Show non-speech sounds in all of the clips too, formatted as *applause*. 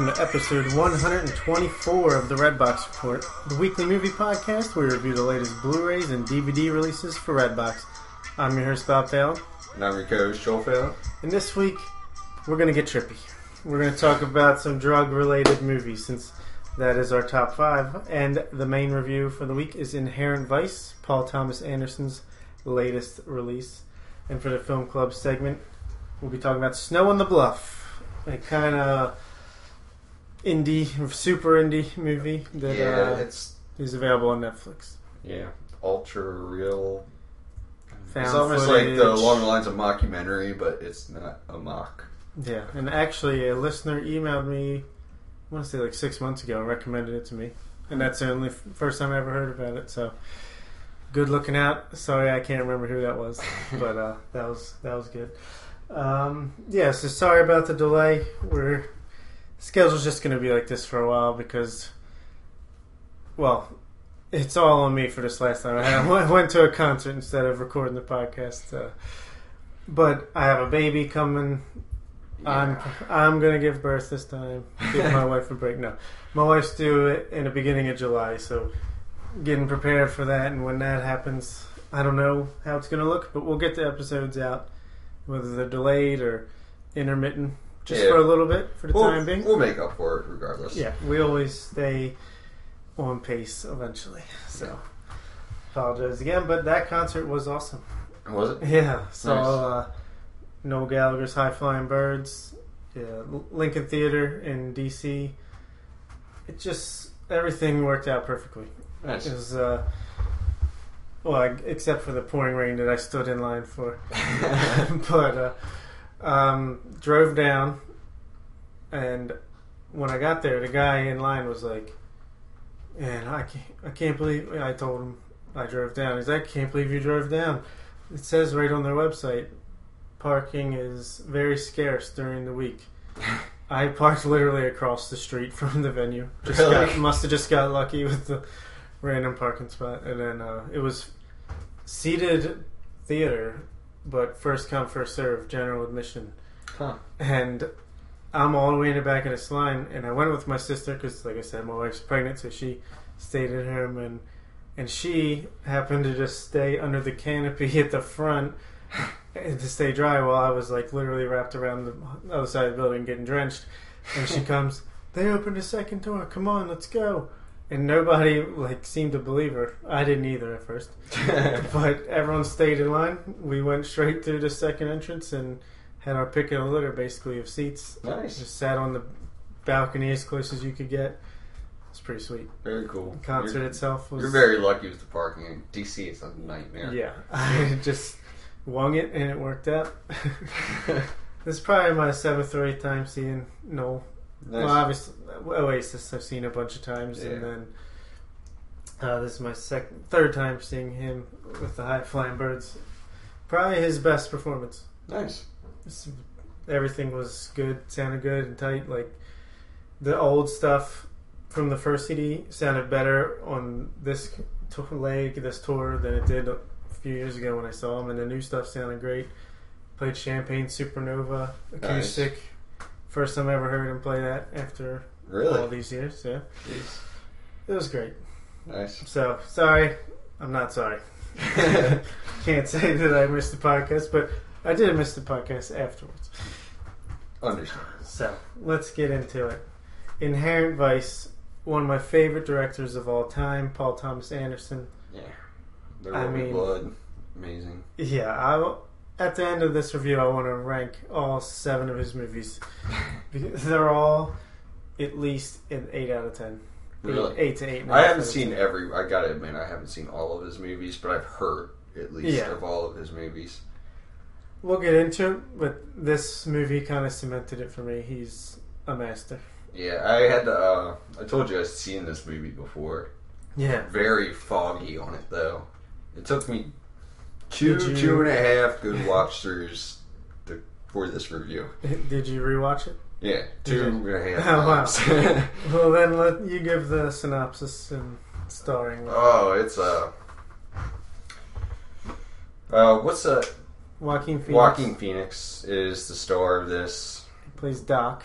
Welcome to episode 124 of the Redbox Report, the weekly movie podcast where we review the latest Blu-rays and DVD releases for Redbox. I'm your host Bob Bale, And I'm your co-host Joel Fallon. and this week we're going to get trippy. We're going to talk about some drug-related movies since that is our top five. And the main review for the week is Inherent Vice, Paul Thomas Anderson's latest release. And for the film club segment, we'll be talking about Snow on the Bluff, a kind of indie, super indie movie that yeah, uh, it's is available on Netflix. yeah, ultra real. Found it's almost footage. like the along the lines of mockumentary, but it's not a mock. Yeah, and actually, a listener emailed me. I want to say like six months ago and recommended it to me, and that's the only f- first time I ever heard about it. So, good looking out. Sorry, I can't remember who that was, *laughs* but uh, that was that was good. Um, yeah, so sorry about the delay. We're schedule's just going to be like this for a while because, well, it's all on me for this last time. I *laughs* went to a concert instead of recording the podcast. Uh, but I have a baby coming I'm I'm gonna give birth this time. Give my *laughs* wife a break. No, my wife's due in the beginning of July, so getting prepared for that. And when that happens, I don't know how it's gonna look, but we'll get the episodes out, whether they're delayed or intermittent, just Yeah. for a little bit for the we'll, time being. we'll make up for it regardless. Yeah, we always stay on pace eventually. So apologize again, but that concert was awesome. Was it? Yeah, so Nice. uh, Noel Gallagher's High Flying Birds, yeah, Lincoln Theater in DC. It just everything worked out perfectly. Nice. It was uh, well, except for the pouring rain that I stood in line for, *laughs* *laughs* but uh, um, drove down, and when I got there, the guy in line was like, "Man, I can't, I can't believe." I told him I drove down. He's like, "I can't believe you drove down." It says right on their website, parking is very scarce during the week. *laughs* I parked literally across the street from the venue. Just Really? got, must have just got lucky with the random parking spot, and then uh, it was seated theater, but first come first serve, general admission, Huh. and I'm all the way in the back of this line, and I went with my sister because, like I said, my wife's pregnant, so she stayed at home, and and she happened to just stay under the canopy *laughs* at the front and to stay dry while I was like literally wrapped around the other side of the building getting drenched. And she *laughs* comes, they opened a second door. Come on, let's go. And nobody like seemed to believe her. I didn't either at first, *laughs* but everyone stayed in line. We went straight through the second entrance and had our pick of the litter, basically of seats. nice. Just sat on the balcony as close as you could get. It's pretty sweet. Very cool. The concert You're, itself was you're very lucky with the parking. In DC, is a nightmare. Yeah, *laughs* I just wung it and it worked out. *laughs* this is probably my seventh or eighth time seeing Noel. Nice. Well, obviously, Oasis I've seen a bunch of times, Yeah. and then uh, this is my second, third time seeing him with the High Flying Birds. Probably his best performance. nice. It's- everything was good, sounded good and tight. Like the old stuff from the first CD sounded better on this t- leg, this tour, than it did a few years ago when I saw him. And the new stuff sounded great. Played Champagne Supernova acoustic. First time I ever heard him play that after all these years. Yeah, Jeez. it was great. Nice. So sorry, I'm not sorry. *laughs* Can't say that I missed the podcast, but I did miss the podcast afterwards. Understand. So let's get into it. Inherent Vice, one of my favorite directors of all time, Paul Thomas Anderson. Yeah. The I mean- blood. Amazing. Yeah, I will- at the end of this review, I want to rank all seven of his movies. *laughs* Because They're all at least an eight out of ten. Eight- Really? Eight, to eight. and a I haven't seen 10. every. I gotta admit, I haven't seen all of his movies, but I've heard at least Yeah. of all of his movies. We'll get into it, but this movie kind of cemented it for me. He's a master. Yeah, I had. Uh, I told you I'd seen this movie before. Yeah. Very foggy on it though. It took me two you- two and a half good watch throughs for this review. *laughs* Did you rewatch it? Yeah, two and a half *laughs* Oh, wow. *laughs* Well, then let you give the synopsis and starring. oh, it's uh, uh, what's uh, Joaquin Phoenix Joaquin Phoenix is the star of this. plays Doc.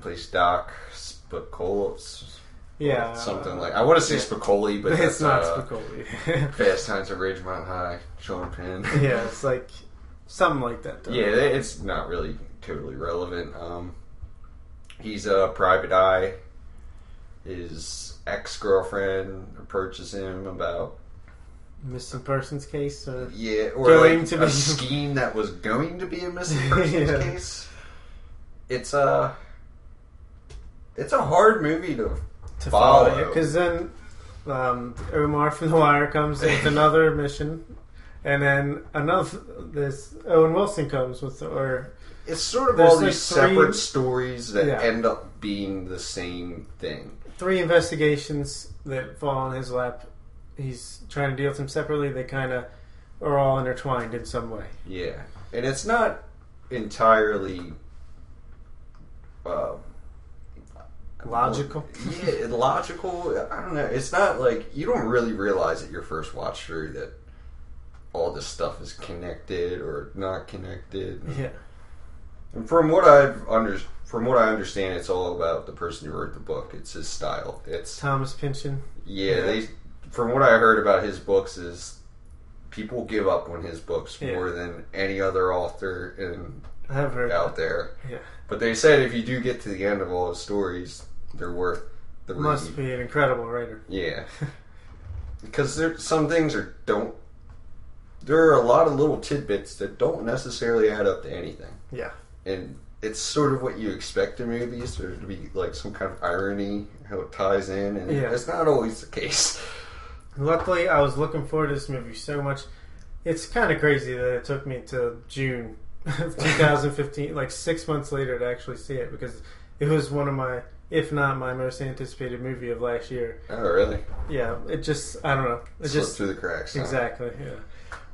plays Doc Spicoli. Yeah, something like I want to say yeah. Spicoli, but *laughs* it's that's not uh, Spicoli. *laughs* Fast Times at Ridgemont High, Sean Penn. *laughs* yeah, it's like something like that. Though. Yeah, it's not really totally relevant. Um, he's a private eye. His ex girlfriend approaches him about missing persons case. Or... yeah, or Going like to a be- scheme that was going to be a missing persons Yeah. case. It's a it's a hard movie to to Follow. follow because then um, Omar from The Wire comes with *laughs* another mission, and then another this Owen Wilson comes with or It's sort of There's all like these three- separate stories that Yeah. end up being the same thing. three investigations that fall on his lap. He's trying to deal with them separately. They kind of are all intertwined in some way. Yeah, and it's not entirely uh, Logical. yeah, logical. I don't know. It's not like you don't really realize at your first watch through that all this stuff is connected or not connected. Yeah, And from what I've under from what I understand, it's all about the person who wrote the book. It's his style. It's Thomas Pynchon. yeah. Yeah. They from what I heard about his books is people give up on his books Yeah. more than any other author in I have heard. out there. Yeah, But they said if you do get to the end of all his stories, they're worth the read. must be an incredible writer. Yeah, *laughs* because there some things are don't. There are a lot of little tidbits that don't necessarily add up to anything, Yeah, and it's sort of what you expect in movies there to be like some kind of irony how it ties in, and Yeah. it's not always the case. Luckily, I was looking forward to this movie so much. It's kind of crazy that it took me to June *laughs* of 2015, like six months later, to actually see it because it was one of my, if not my most anticipated movie of last year. Oh, really? Yeah, it just, I don't know. It Slipped just, through the cracks. huh? exactly, yeah.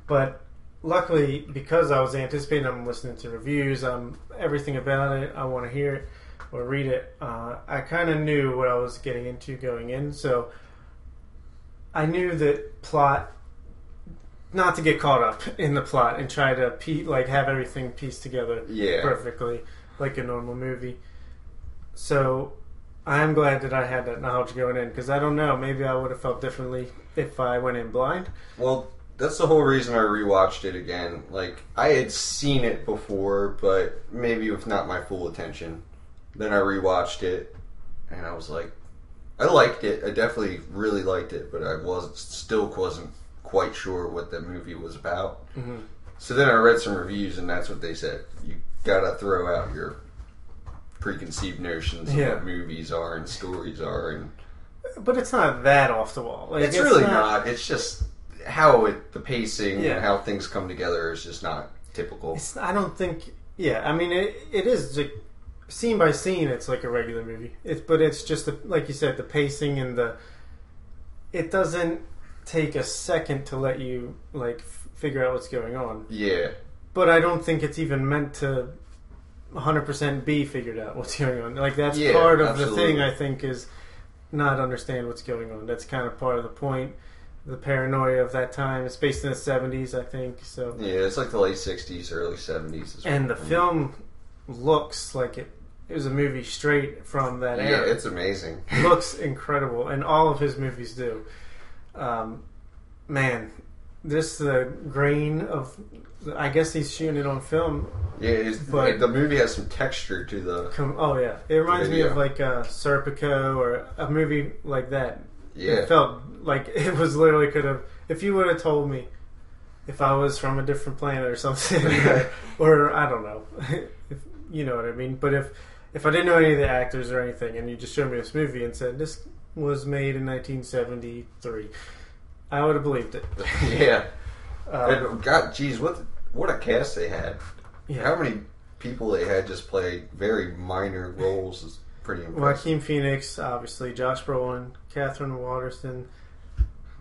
But luckily, because I was anticipating, I'm listening to reviews, I'm everything about it, I want to hear it or read it. Uh, I kind of knew what I was getting into going in, so I knew that plot, not to get caught up in the plot and try to pe- like have everything pieced together Yeah. perfectly like a normal movie. So I'm glad that I had that knowledge going in because I don't know, maybe I would have felt differently if I went in blind. Well, that's the whole reason I rewatched it again. Like I had seen it before, but maybe with not my full attention. Then I rewatched it, and I was like, I liked it. I definitely really liked it, but I was still wasn't quite sure what the movie was about. Mm-hmm. So then I read some reviews, and that's what they said. You gotta throw out your preconceived notions of Yeah. what movies are and stories are, and But it's not that off the wall. Like, it's, really not. It's just how it the pacing Yeah. and how things come together is just not typical. It's, I don't think. Yeah, I mean, it, it is like scene by scene. It's like a regular movie. It's but it's just the, like you said, the pacing and the. It doesn't take a second to let you like f- figure out what's going on. Yeah, But I don't think it's even meant to 100% be figured out what's going on. Like that's Yeah, part of the thing I think is not understand what's going on. That's kind of part of the point. The paranoia of that time. It's based in the 70s, I think. So yeah. It's like the late '60s, early '70s. and the film looks like it it was a movie straight from that Yeah, era. it's amazing. *laughs* looks incredible, and all of his movies do. Um, man, this the grain of. I guess he's shooting it on film. Yeah, it's, But- the movie has some texture to the. Come, oh yeah, it reminds me of like uh, Serpico or a movie like that. Yeah, It felt like *laughs* it was literally could have. If you would have told me, if I was from a different planet or something, *laughs* *laughs* or I don't know, if, you know what I mean. But if if I didn't know any of the actors or anything, and you just showed me this movie and said this was made in 1973, I would have believed it. yeah. And God, geez, what what a cast they had. yeah. How many people they had just play very minor roles is pretty impressive. Joaquin Phoenix, obviously, Josh Brolin, Katherine Waterston,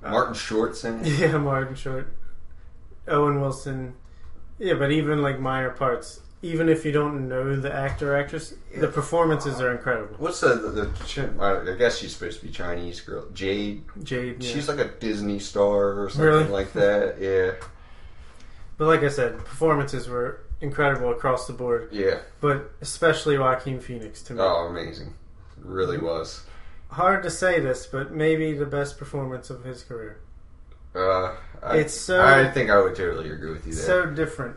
uh, Martin Short's in it. Yeah, Martin Short, Owen Wilson. Yeah, but even like minor parts, even if you don't know the actor or actress, the performances are incredible. What's the, the, the I guess she's supposed to be Chinese girl. Jade. Jade, yeah. She's like a Disney star or something Really? like that. Yeah. But like I said, performances were incredible across the board, Yeah. but especially Joaquin Phoenix to me. Oh, amazing. Really was. Hard to say this, but maybe the best performance of his career. Uh, I, It's so- I think I would totally agree with you there. So different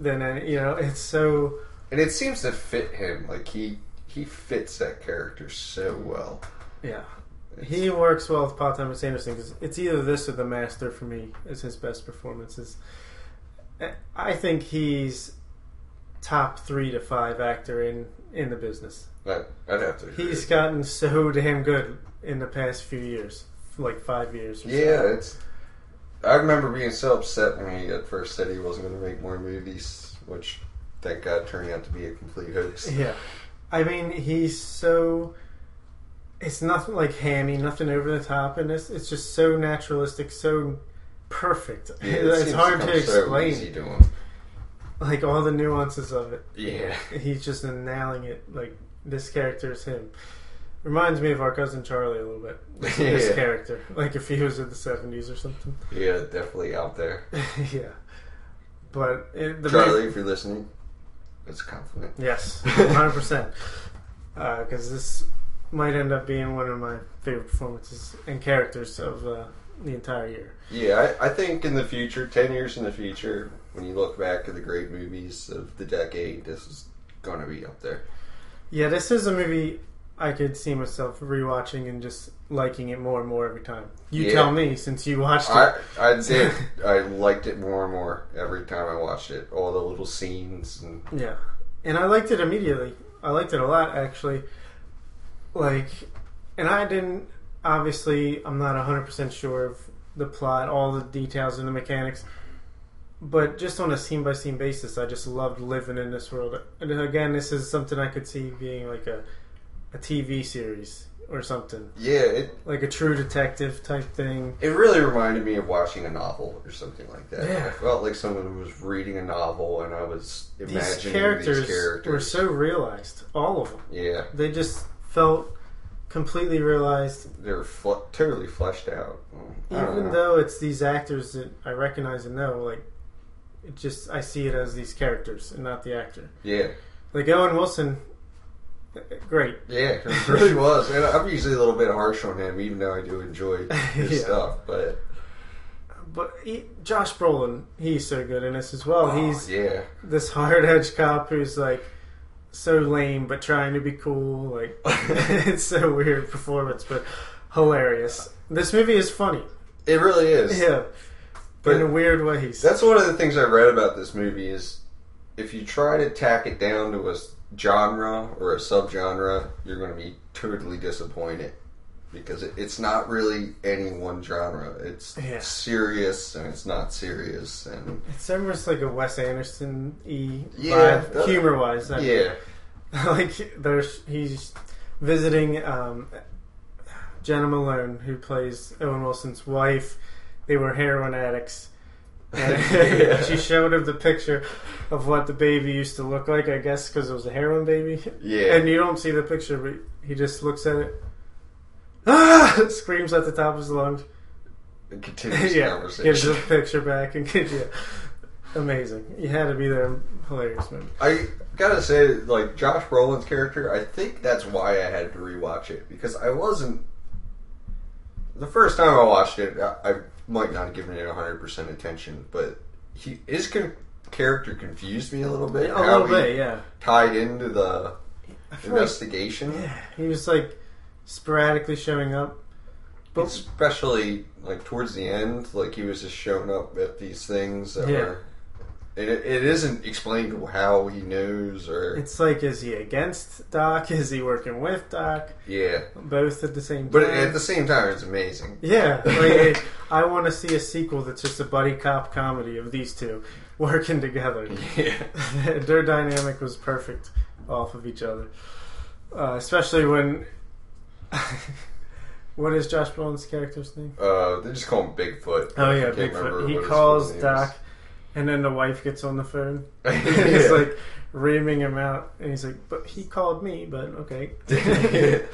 than any, you know. It's so and it seems to fit him. Like he he fits that character so well. yeah. It's- He works well with Paul Thomas Anderson because it's either this or The Master for me is his best performances. I think he's top three to five actor in in the business. I, I'd have to. He's gotten so damn good in the past few years, like five years. Or so. Yeah, so. it's. I remember being so upset when he at first said he wasn't going to make more movies, which thank God turned out to be a complete hoax. Yeah, I mean he's so. It's nothing like hammy, nothing over the top and this. It's just so naturalistic, so perfect. Yeah, it it's hard to so explain, to like all the nuances of it. Yeah, He's just nailing it. Like this character is him. Reminds me of our cousin Charlie a little bit. *laughs* This, this Yeah. character, like if he was in the seventies or something. yeah, definitely out there. *laughs* yeah, but it, the Charlie, if you're listening, it's a compliment. Yes, *laughs* hundred percent. Because this might end up being one of my favorite performances and characters of uh, the entire year. Yeah, I, I think in the future, ten years in the future, when you look back at the great movies of the decade, this is going to be up there. Yeah, this is a movie I could see myself rewatching and just liking it more and more every time. You Yeah. tell me since you watched it. I I *laughs* did. I liked it more and more every time I watched it. All the little scenes and Yeah, and I liked it immediately. I liked it a lot actually. Like, and I didn't. Obviously, I'm not 100 percent sure of the plot, all the details, and the mechanics. But just on a scene by scene basis, I just loved living in this world. And again, this is something I could see being like a a TV series or something, yeah, it like a True Detective type thing. it really reminded me of watching a novel or something like that. Yeah. I felt like someone was reading a novel and I was imagining These characters, these characters. were so realized, all of them. yeah, They just felt completely realized they're fl- totally fleshed out. Even though it's these actors that I recognize and know, like it just I see it as these characters and not the actor. yeah, Like Owen Wilson, great. yeah, it really was. And I'm usually a little bit harsh on him, even though I do enjoy *laughs* his Yeah. stuff. But But he, Josh Brolin, he's so good in this as well. oh, he's yeah, this hard edge cop who's like so lame but trying to be cool. Like *laughs* it's so weird performance, but hilarious. This movie is funny. it really is. Yeah, But- in a weird ways. That's one of the things I read about this movie is if you try to tack it down to a genre or a subgenre, you're going to be totally disappointed because it, it's not really any one genre. It's Yeah. serious and it's not serious, and It's almost like a Wes Anderson e Yeah, humor wise. yeah, *laughs* like there's he's visiting um, Jena Malone, who plays Owen Wilson's wife. They were heroin addicts. *laughs* Yeah. she showed him the picture of what the baby used to look like. I guess because it was a heroin baby. yeah, And you don't see the picture, but he just looks at it. Ah! *laughs* Screams at the top of his lungs. and continues *laughs* the yeah, conversation. gives the picture back and gives you. Amazing. You had to be there. Hilarious movie. I gotta say, like Josh Brolin's character, I think that's why I had to rewatch it because I wasn't. The first time I watched it, I, I might not have given it hundred percent attention, but he his con- character confused me a little bit. A little bit, yeah. tied into the I feel like investigation, Yeah, he was like sporadically showing up. But especially like towards the end, like he was just showing up at these things that Yeah. were. And it, it isn't explained how he knows or it's like, is he against Doc? *laughs* Is he working with Doc? yeah. Both at the same time. But at the same time, it's amazing. yeah, *laughs* like I want to see a sequel that's just a buddy cop comedy of these two *laughs* working together. Yeah. Their dynamic was perfect off of each other, uh, especially when. *laughs* what is Josh Brolin's character's name? Uh, they just call him Bigfoot. Oh yeah, I can't remember Bigfoot. He calls Doc, and then the wife gets on the phone. *laughs* He's like reaming him out, and he's like, "But he called me." But okay. *laughs*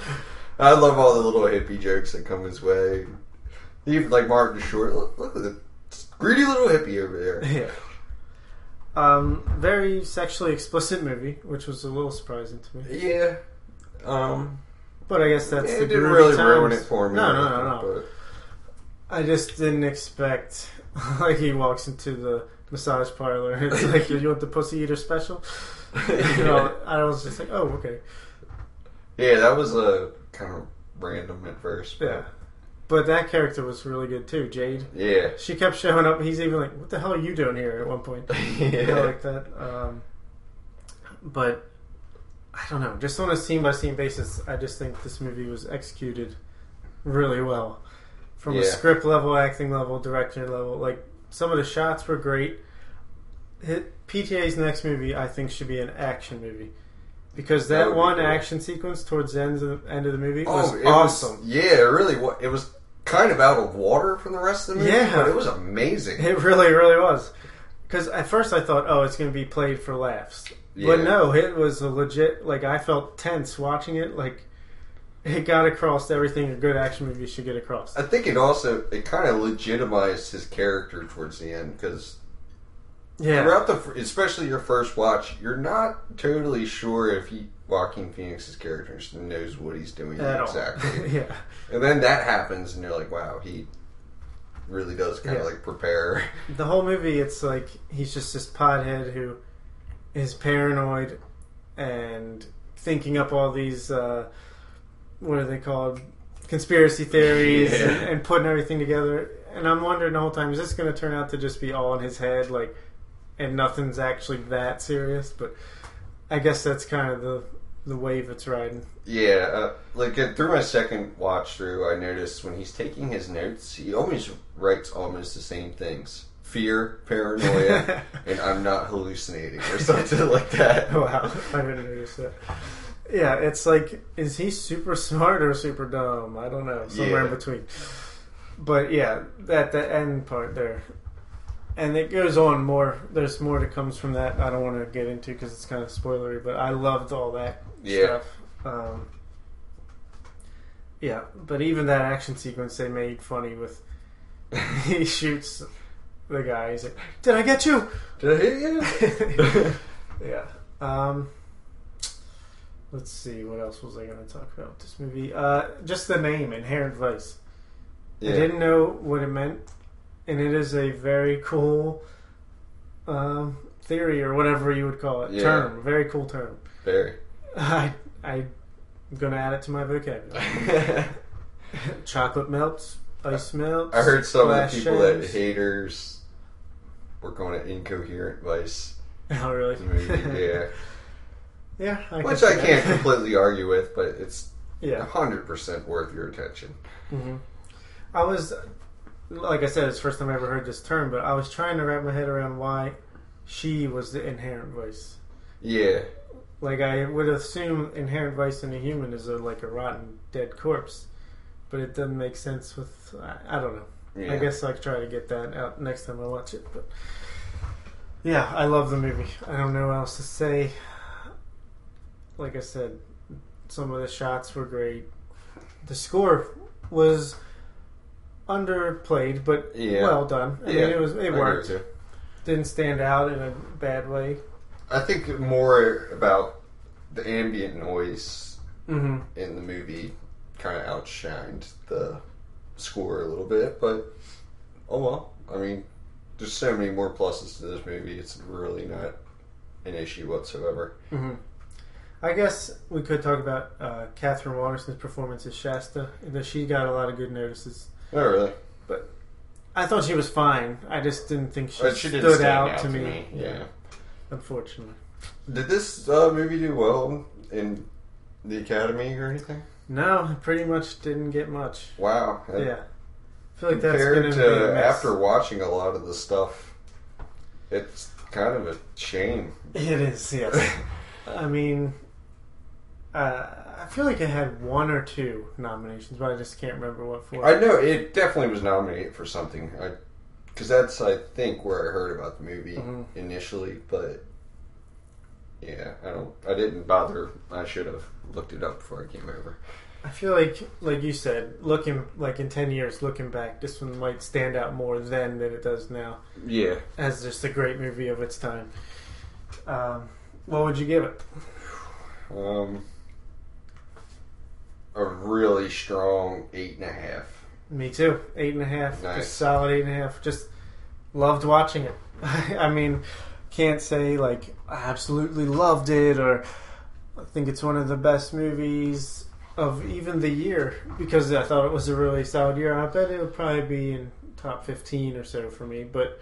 I love all the little hippie jokes that come his way. Even like Martin Short. Look, look at the greedy little hippie over there. yeah. Um, very sexually explicit movie, which was a little surprising to me. Yeah. Um, But I guess that's it the didn't really times. ruin it for me. No, no, no, no. I just didn't expect. *laughs* Like he walks into the massage parlor and it's *laughs* like, "You want the pussy eater special?" You know, *laughs* I was just like, "Oh, okay." yeah, that was a kind of random at first. but- Yeah. But that character was really good too, Jade. Yeah. She kept showing up. He's even like, "What the hell are you doing here?" At one point, You know, like that. Um, but I don't know. Just on a scene by scene basis, I just think this movie was executed really well, from a script level, acting level, director level. Like some of the shots were great. PTA's next movie, I think, should be an action movie. Because That that, one cool. action sequence towards the end of the, end of the movie oh, was Oh, it awesome. was. Yeah, it really. It was kind of out of water from the rest of the movie, Yeah. but it was amazing. It really, really was. Because at first I thought, oh, it's going to be played for laughs. But no, it was a legit. Like I felt tense watching it. Like it got across everything a good action movie should get across. I think it also it kind of legitimized his character towards the end because Yeah, throughout the especially your first watch, you're not totally sure if he Joaquin Phoenix's character knows what he's doing at exactly. *laughs* yeah, and then that happens, and you're like, wow, he really does kind of Yeah. like prepare. *laughs* the whole movie, it's like he's just this pothead who is paranoid and thinking up all these uh, what are they called conspiracy theories Yeah. and, and putting everything together. And I'm wondering the whole time, is this going to turn out to just be all in his head, like, and nothing's actually that serious? But I guess that's kind of the the wave it's riding. Yeah, uh, like uh, through my second watch through, I noticed when he's taking his notes, he always writes almost the same things: fear, paranoia, *laughs* and I'm not hallucinating or something like that. *laughs* wow, I didn't notice that. Yeah, it's like, is he super smart or super dumb? I don't know, somewhere in between. But yeah, that the end part there, and it goes on more. There's more that comes from that. I don't want to get into because it's kind of spoilery. But I loved all that Yeah. stuff. Um, yeah, but even that action sequence they made funny with. *laughs* he shoots the guy. He's like, "Did I get you?" Did I hit you? *laughs* yeah. Um, let's see. What else was I going to talk about this movie? Uh, just the name, Inherent Vice. I didn't know what it meant, and it is a very cool um, theory or whatever you would call it. Yeah. Term. Very cool term. Very. *laughs* I I'm gonna add it to my vocabulary. *laughs* Chocolate melts, ice melts. I heard some of the people that haters were going at incoherent vice. *laughs* Oh really? Movie, yeah, yeah. I which I can't completely argue with, but it's yeah. hundred percent worth your attention. hmm I was, like I said, it's the first time I ever heard this term, but I was trying to wrap my head around why she was the inherent vice. Yeah, Like I would assume inherent vice in a human is a, like a rotten dead corpse, but it doesn't make sense with I, I don't know. yeah. I guess I'll try to get that out next time I watch it. But yeah, I love the movie. I don't know what else to say. Like I said, some of the shots were great. The score was underplayed, but Yeah. well done. I Yeah, mean, it was I it agree worked. with you. Didn't stand out in a bad way. I think more about the ambient noise hmm in the movie kind of outshined the score a little bit, but oh well. I mean, there's so many more pluses to this movie. It's really not an issue whatsoever. hmm I guess we could talk about uh, Katherine Waterston's performance as Shasta. That she got a lot of good notices. Not really. But I thought she was fine. I just didn't think she, she stood didn't out, out to me. me. Yeah. unfortunately. Did this uh, movie do well in the Academy or anything? No, it pretty much didn't get much. Wow. yeah, I feel like that's Compared a to after watching a lot of the stuff, it's kind of a shame. It is, yes. *laughs* I mean, uh, I feel like it had one or two nominations, but I just can't remember what for. I know it definitely was nominated for something. I because that's I think where I heard about the movie Mhm. initially, but yeah, I don't. I didn't bother. I should have looked it up before I came over. I feel like, like you said, looking like in ten years, looking back, this one might stand out more then than it does now, Yeah. as just a great movie of its time. Um, what would you give it? Um, a really strong eight and a half. Me too. Eight and a half. Nice. Just solid eight and a half. Just loved watching it. *laughs* I mean, can't say like I absolutely loved it or I think it's one of the best movies of even the year because I thought it was a really solid year. I bet it would probably be in top fifteen or so for me, but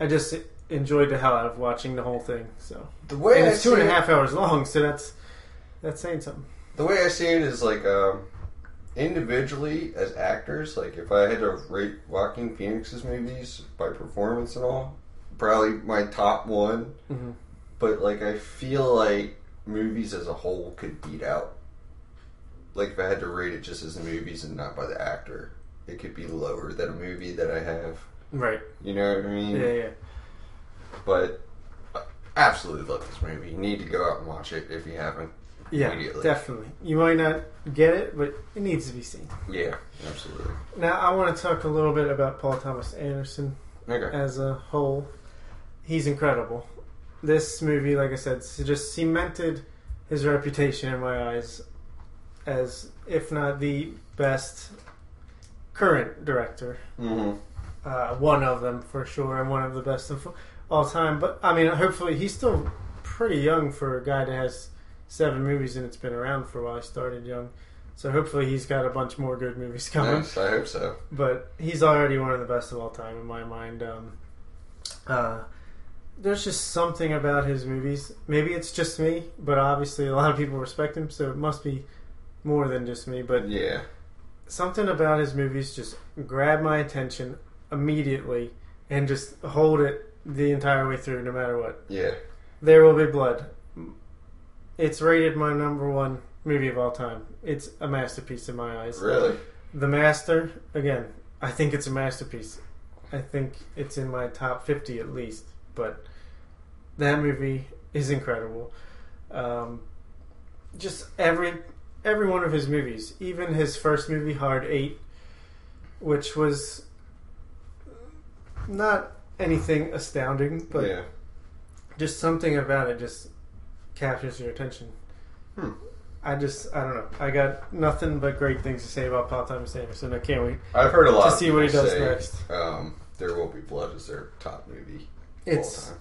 I just enjoyed the hell out of watching the whole thing. So The way and it's two and a it- hours long, so that's that's saying something. The way I see it is like um, individually as actors. Like if I had to rate Joaquin Phoenix's movies by performance and all, probably my top one. hmm But like I feel like movies as a whole could beat out. Like if I had to rate it just as the movies and not by the actor, it could be lower than a movie that I have. Right. You know what I mean? Yeah. Yeah. But I absolutely love this movie. You need to go out and watch it if you haven't. Yeah, Immediately. definitely. You might not get it, but it needs to be seen. Yeah, absolutely. Now, I want to talk a little bit about Paul Thomas Anderson Okay. as a whole. He's incredible. This movie, like I said, just cemented his reputation in my eyes as, if not the best current director. Mm-hmm. Uh, one of them for sure, and one of the best of all time. But I mean, hopefully, he's still pretty young for a guy that has seven movies and it's been around for a while. He started young, so hopefully, he's got a bunch more good movies coming. Nice. I hope so. But he's already one of the best of all time in my mind. Um, uh, there's just something about his movies. Maybe it's just me, but obviously, a lot of people respect him, so it must be more than just me. But Yeah. something about his movies just grab my attention immediately and just hold it the entire way through, no matter what. Yeah. There Will Be Blood. It's rated my number one movie of all time. It's a masterpiece in my eyes. Really. The Master, again, I think it's a masterpiece. I think it's in my top 50 at least. But that movie is incredible. Um, just every every one of his movies, even his first movie, Hard Eight, which was not anything astounding, but yeah. just something about it just captures your attention. Hmm. I just, I don't know. I got nothing but great things to say about Paul Thomas Anderson. I can't wait I've heard a lot to see what he does say, next. Um, there will be blood is their top movie It's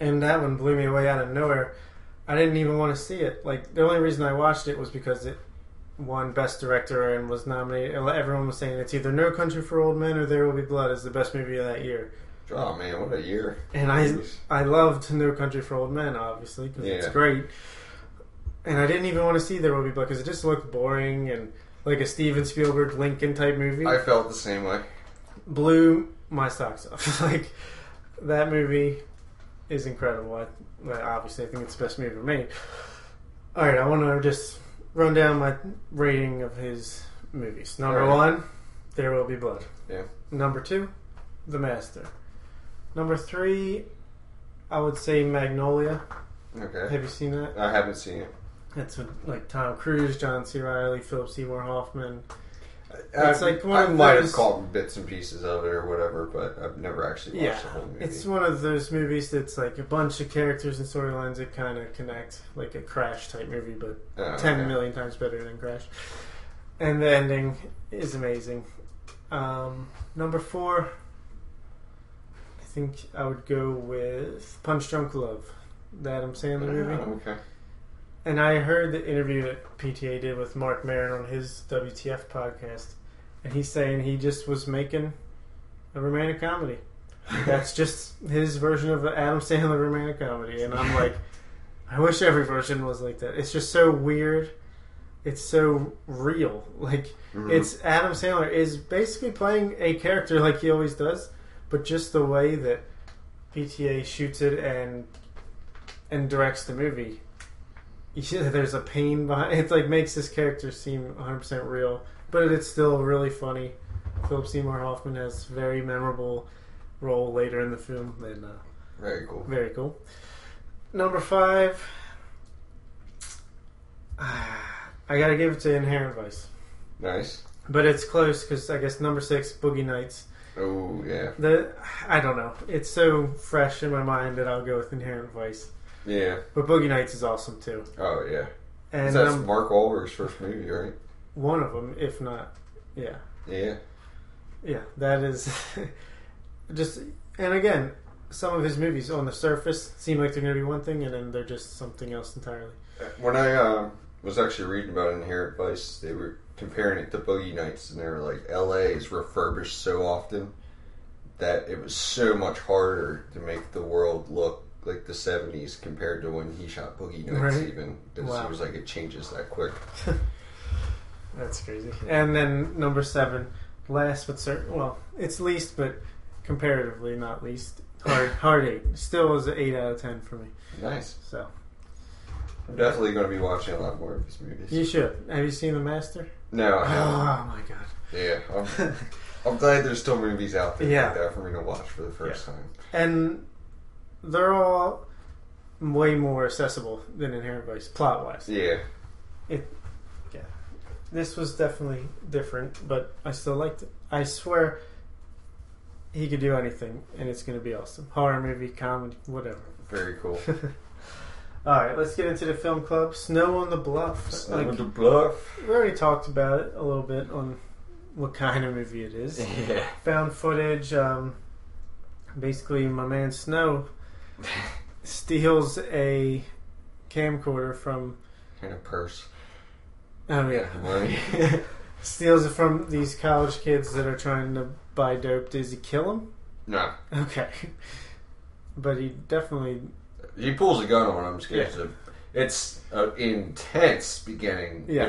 and that one blew me away out of nowhere. I didn't even want to see it. Like the only reason I watched it was because it won Best Director and was nominated. Everyone was saying it's either No Country for Old Men or There Will Be Blood is the best movie of that year. Oh man, what a year! And I. I loved No Country for Old Men, obviously, because it's great. And I didn't even want to see There Will Be Blood because it just looked boring and like a Steven Spielberg Lincoln type movie. I felt the same way. Blew my socks off. *laughs* like that movie is incredible. I, obviously, I think it's the best movie ever made. All right, I want to just run down my rating of his movies. Number right. one, There Will Be Blood. Yeah. Number two, The Master. Number three, I would say Magnolia. Okay. Have you seen that? I haven't seen it. That's with, like Tom Cruise, John C. Reilly, Philip Seymour Hoffman. I, It's like one I of might those- have caught bits and pieces of it or whatever, but I've never actually watched Yeah, the whole movie. It's one of those movies that's like a bunch of characters and storylines that kind of connect, like a Crash type movie, but Oh, ten okay. million times better than Crash. And the ending is amazing. Um, number four, I think I would go with Punch Drunk Love, the Adam Sandler movie. Oh, okay. And I heard the interview that PTA did with Marc Maron on his WTF podcast, and he's saying he just was making a romantic comedy. That's *laughs* just his version of an Adam Sandler romantic comedy, and I'm like, I wish every version was like that. It's just so weird. It's so real. Like Mhm. it's Adam Sandler is basically playing a character like he always does, but just the way that PTA shoots it and and directs the movie. Yeah, there's a pain behind it. Like makes this character seem 100 percent real, but it's still really funny. Philip Seymour Hoffman has very memorable role later in the film, and uh, very cool. very cool. Number five. *sighs* I gotta give it to Inherent Vice, Nice. But it's close because I guess number six, Boogie Nights. Oh yeah, The I don't know. It's so fresh in my mind that I'll go with Inherent Vice. yeah. But Boogie Nights is awesome too. Oh yeah. And that's um, Mark Wahlberg's first movie, right? one of them, if not, yeah, Yeah. yeah, that is *laughs* just. And again, some of his movies on the surface seem like they're going to be one thing, and then they're just something else entirely. When I um, was actually reading about Inherent Vice, they were comparing it to Boogie Nights, and they were like, "L.A. is refurbished so often that it was so much harder to make the world look like the '70s compared to when he shot Boogie Nights. Right. Even it Wow. seems like it changes that quick. *laughs* That's crazy. And then number seven, last but certain. Well, it's least, but comparatively not least. Hard, hard eight. Still is an eight out of ten for me. Nice. So I'm definitely going to be watching a lot more of his movies. you should. Have you seen The Master? No, I Oh my god. Yeah, I'm, *laughs* I'm glad there's still movies out there Yeah. like that for me to watch for the first time. and they're all way more accessible than Inherent Vice, plot wise. Yeah, This was definitely different, but I still liked it. I swear he could do anything, and it's going to be awesome. Horror movie, comedy, whatever. very cool. *laughs* All right, let's get into the film club. Snow on the Bluff. Like, Like, the bluff. we already talked about it a little bit on what kind of movie it is. *laughs* Yeah. Found footage. Um, basically, my man Snow *laughs* steals a camcorder from. Kind of purse. Oh yeah, *laughs* steals it from these college kids that are trying to buy dope. Does he kill them? No. Okay, but he definitely. He pulls a gun on him because Yeah. of it's an intense beginning. Yeah.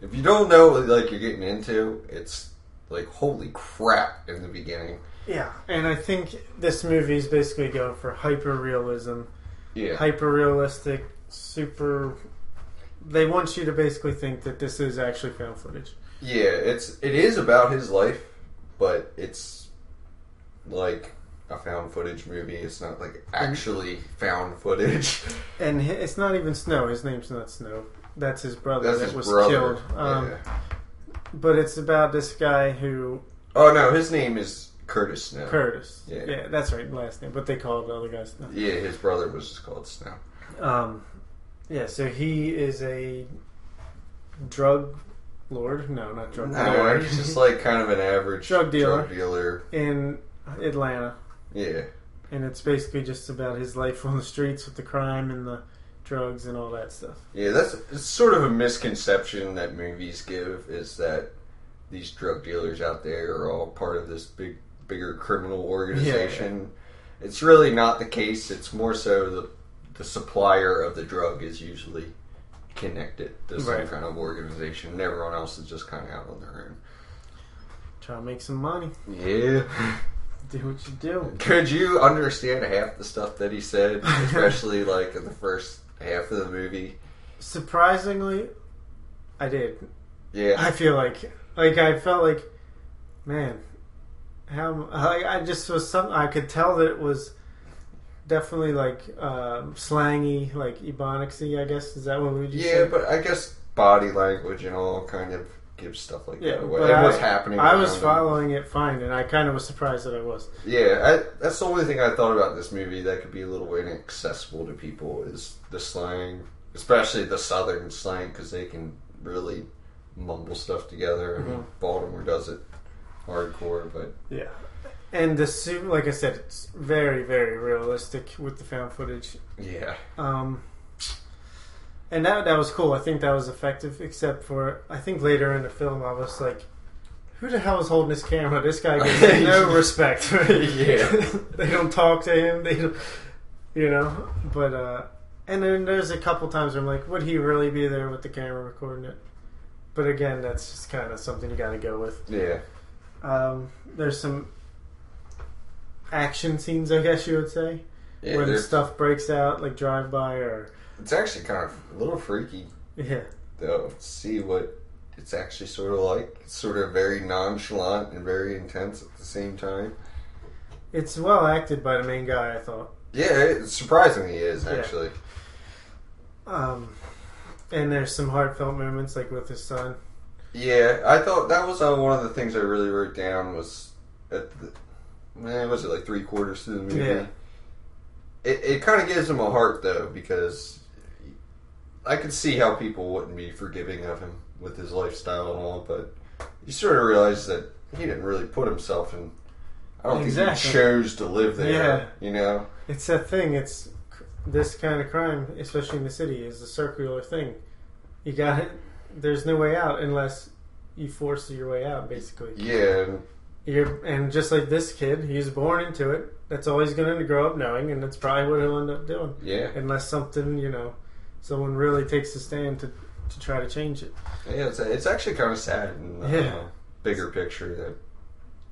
If, if you don't know what like you're getting into, it's like holy crap in the beginning. Yeah, and I think this movie is basically going for hyper realism. Yeah. hyper realistic, super. They want you to basically think that this is actually found footage. Yeah, it's it is about his life, but it's like a found footage movie. It's not like actually found footage. *laughs* And hi- it's not even Snow. His name's not Snow. That's his brother That's that his was brother. killed. Um, yeah. But it's about this guy who Oh no, his name is Curtis Snow. Curtis. Yeah. that's right, last name. But they called the other guy Snow. Yeah, his brother was just called Snow. Um, yeah. So he is a drug lord. No, not drug No, lord. he's just like kind of an average *laughs* Drug dealer. Drug dealer. in Atlanta. Yeah, and it's basically just about his life on the streets with the crime and the drugs and all that stuff. yeah. That's it's sort of a misconception that movies give is that these drug dealers out there are all part of this big, bigger criminal organization. It's really not the case. It's more so the the supplier of the drug is usually connected to some Right. kind of organization, and everyone else is just kind of out on their own. Try to make some money. Yeah. *laughs* Do what you do. Could you understand half the stuff that he said, *laughs* especially like in the first half of the movie? Surprisingly, I did. Yeah, I feel like, like I felt like, man, how like I just was some. I could tell that it was definitely like um, slangy, like ebonicsy. I guess is that what we would you yeah, say? but I guess body language and all kind of gives stuff like Yeah, that away. It was happening. I was following it fine, and I kind of was surprised that I was. Yeah, I, that's the only thing I thought about this movie that could be a little inaccessible to people is the slang, especially the southern slang, because they can really mumble stuff together. I mean, Mhm. Baltimore does it hardcore, but Yeah. And the suit, like I said, it's very, very realistic with the found footage. yeah, Um, and that that was cool. I think that was effective, except for I think later in the film I was like, "Who the hell is holding this camera? This guy gets no *laughs* respect." *laughs* Yeah. *laughs* they don't talk to him. They, don't, you know. But uh, and then there's a couple times where I'm like, "Would he really be there with the camera recording it?" But again, that's just kind of something you got to go with. yeah. Um, there's some action scenes, I guess you would say, yeah when there's- stuff breaks out, like drive by or it's actually kind of a little freaky yeah. though. See what it's actually sort of like. It's sort of very nonchalant and very intense at the same time. It's well acted by the main guy, I thought. Yeah, it surprisingly is Yeah. actually. Um, And there's some heartfelt moments, like with his son. Yeah, I thought that was uh, one of the things I really wrote down was at the man was it like three quarters through the movie. Yeah. It it kind of gives him a heart though because I could see how people wouldn't be forgiving of him with his lifestyle and all, but you sort of realize that he didn't really put himself in. I don't think he chose to live there. Yeah. You know. It's that thing. It's this kind of crime, especially in the city, is a circular thing. You got it. There's no way out unless you force your way out. Basically, Yeah. you're and just like this kid, he's born into it. That's all he's going to grow up knowing, and that's probably what he'll end up doing, Yeah. unless something you know, someone really takes a stand to to try to change it. Yeah. It's it's actually kind of sad in the Yeah. uh, bigger picture that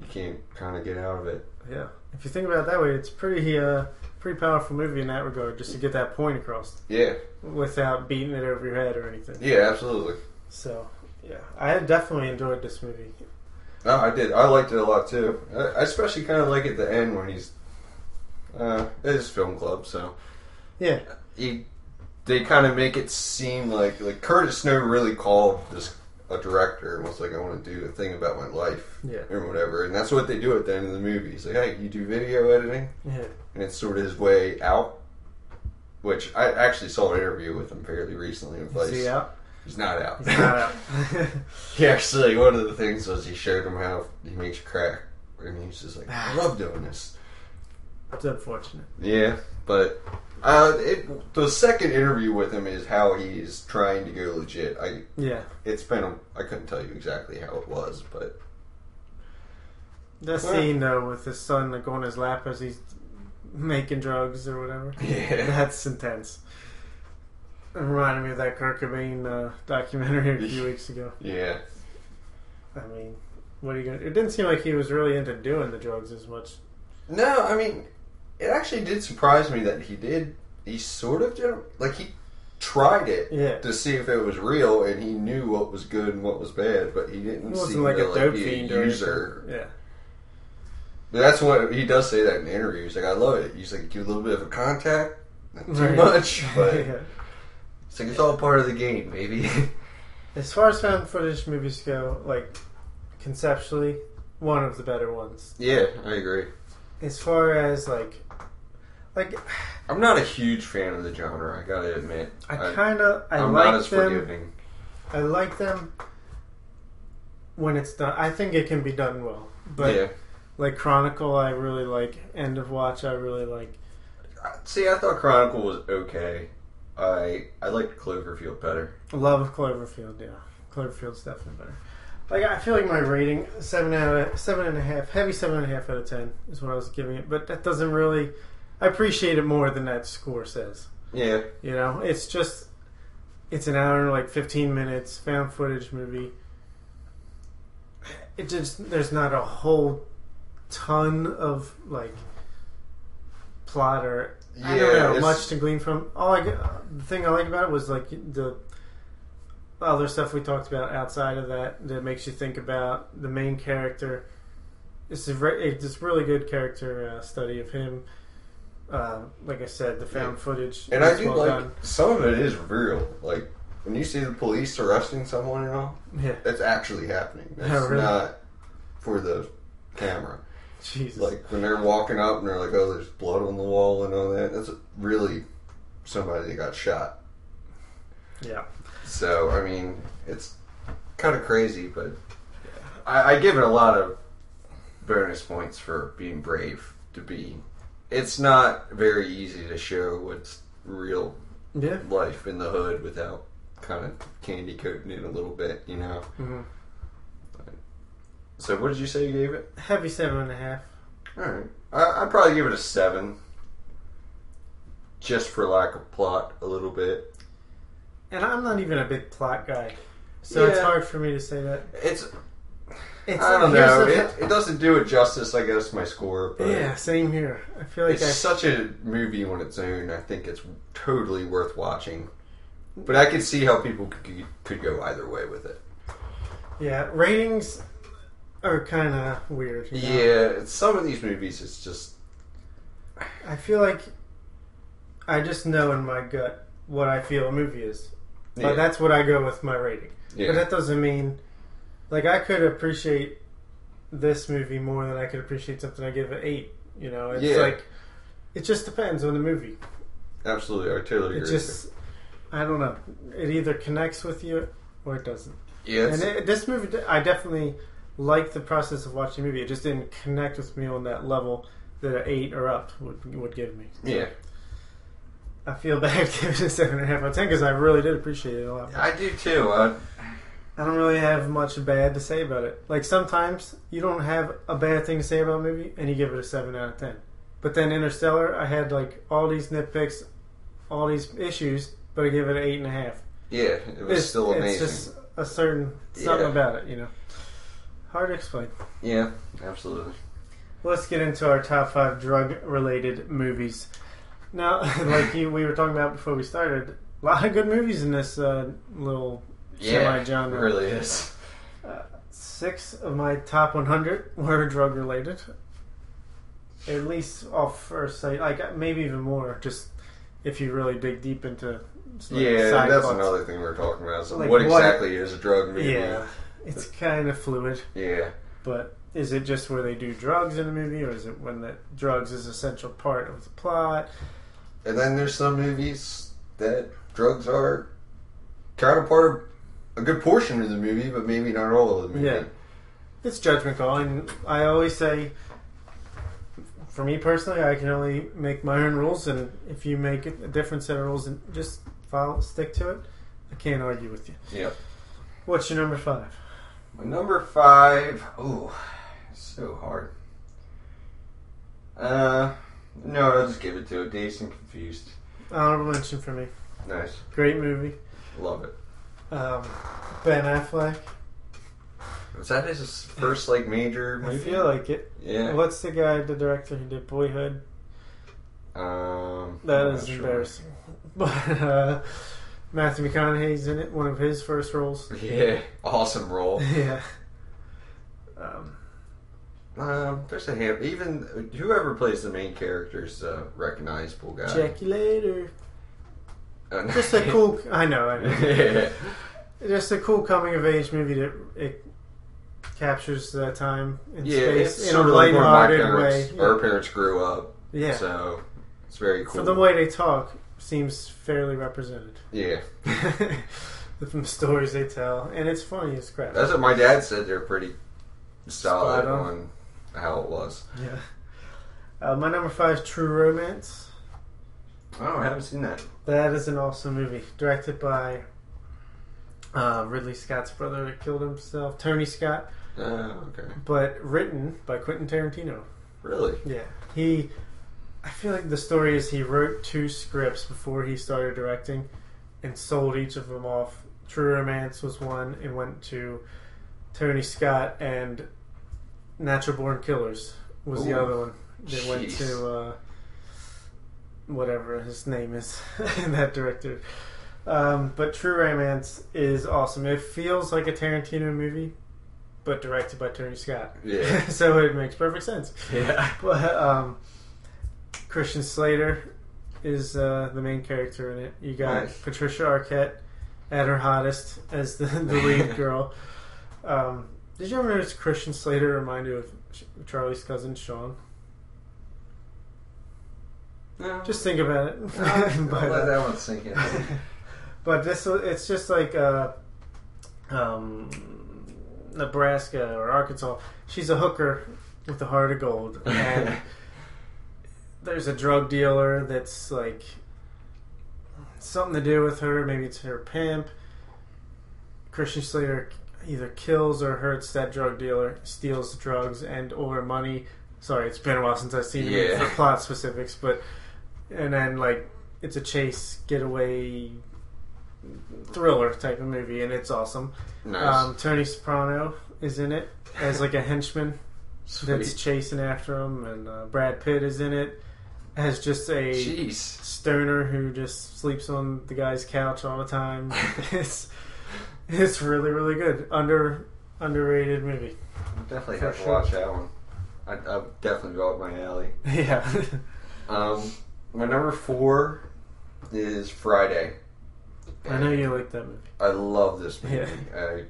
you can't kind of get out of it. Yeah, if you think about it that way, it's pretty uh pretty powerful movie in that regard, just to get that point across Yeah. without beating it over your head or anything. Yeah. Absolutely. So, yeah, I definitely enjoyed this movie. No, I did. I liked it a lot too. I especially kind of like at the end when he's. Uh, it is film club, so Yeah, he, they kind of make it seem like like Curtis Snow really called this a director and was like, "I want to do a thing about my life." Yeah. or whatever, and that's what they do at the end of the movie. He's like, "Hey, you do video editing," yeah, and it's sort of his way out. Which I actually saw an interview with him fairly recently in Vice. is he out? He's not out. He's not out. *laughs* *laughs* He actually, one of the things was he showed him how he makes crack. And he's just like, I love doing this. it's unfortunate. Yeah, but uh, it, the second interview with him is how he's trying to go legit. I Yeah, It's been, a, I couldn't tell you exactly how it was, but that Well- scene though with his son like on his lap as he's making drugs or whatever. yeah. That's intense. It reminded me of that Kurt Cobain uh, documentary a few *laughs* weeks ago. Yeah. I mean, what are you gonna? It didn't seem like he was really into doing the drugs as much. No, I mean, it actually did surprise me that he did, he sort of did, like he tried it. Yeah, to see if it was real, and he knew what was good and what was bad, but he didn't he wasn't like to a dope fiend a user. Yeah, But that's what he does say that in the interview. He's like, "I love it." He's like, "Give a little bit of a contact, not too Right. much, *laughs* but Yeah. it's like it's all part of the game, baby." *laughs* As far as found footage movies go, like conceptually, one of the better ones. yeah, I agree. As far as like, like I'm not a huge fan of the genre. I gotta admit, I kind of I I'm not like as them. forgiving. I like them when it's done. I think it can be done well, but yeah. like Chronicle, I really like. End of Watch, I really like. See, I thought Chronicle was okay. I I liked Cloverfield better. Love Cloverfield. Yeah, Cloverfield's definitely better. Like I feel like my rating seven out of seven and a half, heavy seven and a half out of ten is what I was giving it. But that doesn't really. I appreciate it more than that score says. Yeah, You know, it's just it's an hour like fifteen minutes found footage movie. It just there's not a whole ton of like plot or I don't Yeah, know much to glean from. All I the thing I like about it was like the other stuff we talked about outside of that that makes you think about the main character. It's a very, it's really good character uh, study of him. Uh, like I said, the found footage And I do well like done. some of it is real. Like when you see the police arresting someone and all, Yeah, that's actually happening. That's Oh, really? not for the camera. Jesus. Like when they're walking up and they're like, "Oh, there's blood on the wall" and all that. That's really somebody that got shot. yeah, So I mean, it's kind of crazy, but I, I give it a lot of bonus points for being brave to be. It's not very easy to show what's real yeah. life in the hood without kind of candy coating it a little bit, you know. hmm So what did you say you gave it? Heavy seven and a half. All right, I, I'd probably give it a seven, just for lack of plot a little bit. And I'm not even a big plot guy, so it's hard for me to say that. It's It's, I don't know. It, it doesn't do it justice, I guess, my score. But yeah, same here. I feel like it's I such a movie on its own. I think it's totally worth watching. But I could see how people could, could go either way with it. Yeah, ratings are kind of weird. you know? Yeah, some of these movies, it's just I feel like I just know in my gut what I feel a movie is. Yeah. But that's what I go with my rating. yeah. But that doesn't mean, like, I could appreciate this movie more than I could appreciate something I give an eight. You know, it's Yeah. like it just depends on the movie. Absolutely, I totally agree. It just, I don't know. It either connects with you or it doesn't. yeah, And it, this movie, I definitely like the process of watching the movie. It just didn't connect with me on that level that an eight or up would would give me. yeah. I feel *laughs* bad giving it a seven and a half out of ten because I really did appreciate it a lot. I do too. Uh, I don't really have much bad to say about it. Like sometimes you don't have a bad thing to say about a movie and you give it a seven out of ten. But then Interstellar, I had like all these nitpicks, all these issues, but I give it an eight and a half. yeah, it was It's, still it's amazing. just a certain something Yeah. about it, you know. Hard to explain. Yeah, absolutely. Let's get into our top five drug-related movies. Now, *laughs* like you, we were talking about before we started, a lot of good movies in this uh, little Yeah, it semi-genre. really is. Uh, six of my top 100 were drug-related. At least off first sight, like maybe even more. Just if you really dig deep into like, Yeah, side that's plots. another thing we are talking about. So Like, what what- exactly is a drug movie? Yeah, it's kind of fluid. Yeah. But is it just where they do drugs in a movie, or is it when the drugs is a central part of the plot? And then there's some movies that drugs are kind of part of a good portion of the movie, but maybe not all of the movie. Yeah. It's judgment call, and I always say, for me personally, I can only make my own rules, and if you make a different set of rules and just follow, stick to it, I can't argue with you. Yep. What's your number five? My number five. Ooh, so hard. Uh, no, I'll just give it to it. Dazed and Confused. Honorable mention for me. Nice. Great movie. Love it. Um, ben Affleck. Was that his first like major I feel like it. Yeah. What's the guy, the director who did Boyhood? Um, that is sure. embarrassing. *laughs* But uh, Matthew McConaughey's in it, one of his first roles. *laughs* Yeah, awesome role. *laughs* yeah. Um, Um, there's a hand. Even whoever plays the main character is a recognizable guy. check you later. Just a cool. I know. I know. *laughs* yeah. Just a cool coming of age movie that it captures that time in Yeah, space it's in sort a of like where my parents, way. our parents grew up. Yeah. So it's very cool. For the way they talk, seems fairly represented. yeah, *laughs* *laughs* From the stories they tell, and it's funny as crap. that's what my dad said. They're pretty solid Spot on. on how it was. yeah. Uh, my number five, True Romance. Oh, I haven't seen that. That is an awesome movie, directed by uh, Ridley Scott's brother that killed himself, Tony Scott, Oh, okay. but written by Quentin Tarantino. Really? Yeah, he. I feel like the story is he wrote two scripts before he started directing, and sold each of them off. True Romance was one, and went to Tony Scott, and Natural Born Killers was the other one. They went Jeez. to uh, whatever his name is, *laughs* in that director. Um, but True Romance is awesome. It feels like a Tarantino movie, but directed by Tony Scott. Yeah. *laughs* so it makes perfect sense. Yeah. *laughs* But um, Christian Slater is uh, the main character in it. You got Nice. Patricia Arquette at her hottest as the, the lead girl. Um, did you ever notice Christian Slater reminded you of Charlie's cousin Sean? No. Just think about it. *laughs* I'll *laughs* but, let that one sink in. *laughs* but this it's just like uh, um, Nebraska or Arkansas. She's a hooker with a heart of gold, and there's a drug dealer that's like something to do with her. Maybe it's her pimp. Christian Slater either kills or hurts that drug dealer, steals drugs and or money. Sorry, it's been a while since I've seen it Yeah. for plot specifics, but and then like it's a chase getaway thriller type of movie, and it's awesome. nice. Um, Tony Soprano is in it as like a *laughs* henchman that's chasing after him, and uh, Brad Pitt is in it as just a Jeez. stoner who just sleeps on the guy's couch all the time. *laughs* it's it's really really good. Under underrated movie. Definitely For have to sure. watch that one. I, I definitely go up my alley. *laughs* Yeah. Um, my number four is Friday. I know you like that movie. I love this movie. Yeah.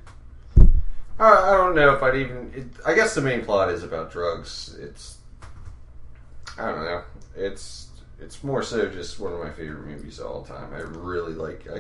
I, I I don't know if I'd even. It, I guess the main plot is about drugs. It's I don't know. It's it's more so just one of my favorite movies of all time. I really like. I,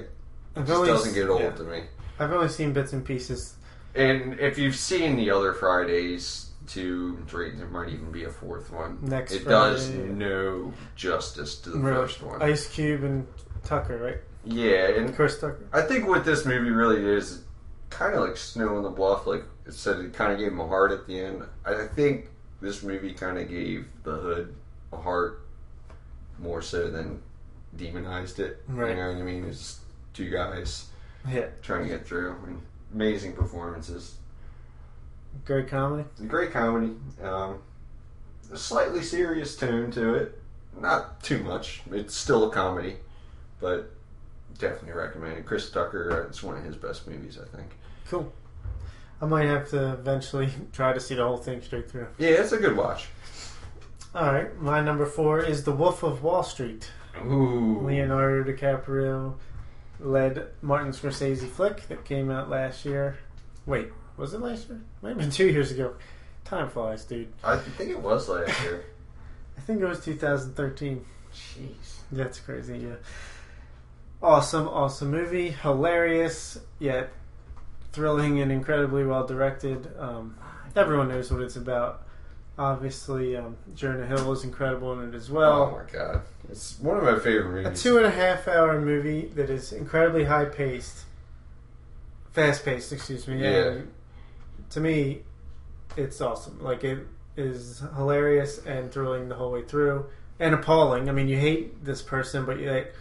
it just doesn't get old yeah. to me. I've only seen bits and pieces. And if you've seen the other Fridays, two, three, there might even be a fourth one. Next it does no justice to the Really. first one. Ice Cube and Tucker, right? yeah, and Chris Tucker. I think what this movie really is, kind of like Snow on the Bluff. Like it said, it kind of gave him a heart at the end. I think this movie kind of gave the Hood a heart more so than demonized it. Right. You know what I mean? It's two guys Yeah, trying to get through. I mean, amazing performances. Great comedy. It's a great comedy. Um, a slightly serious tone to it. Not too much. It's still a comedy, but definitely recommend it. Chris Tucker, uh, it's one of his best movies, I think. Cool. I might have to eventually *laughs* try to see the whole thing straight through. Yeah, it's a good watch. All right, my number four is The Wolf of Wall Street. Ooh. Leonardo DiCaprio led Martin Scorsese flick that came out last year. Wait, was it last year? Might have been two years ago. Time flies, dude. I think it was last year. I think it was 2013. Jeez. That's crazy, yeah. Awesome, awesome movie. Hilarious, yet thrilling and incredibly well directed. Um, everyone knows what it's about. Obviously, um, Jonah Hill is incredible in it as well. oh my god. It's one of my favorite movies. A two and a half hour movie that is incredibly high paced, fast paced, excuse me. Yeah. And to me, it's awesome. Like, it is hilarious and thrilling the whole way through, and appalling. I mean, you hate this person, but you, like,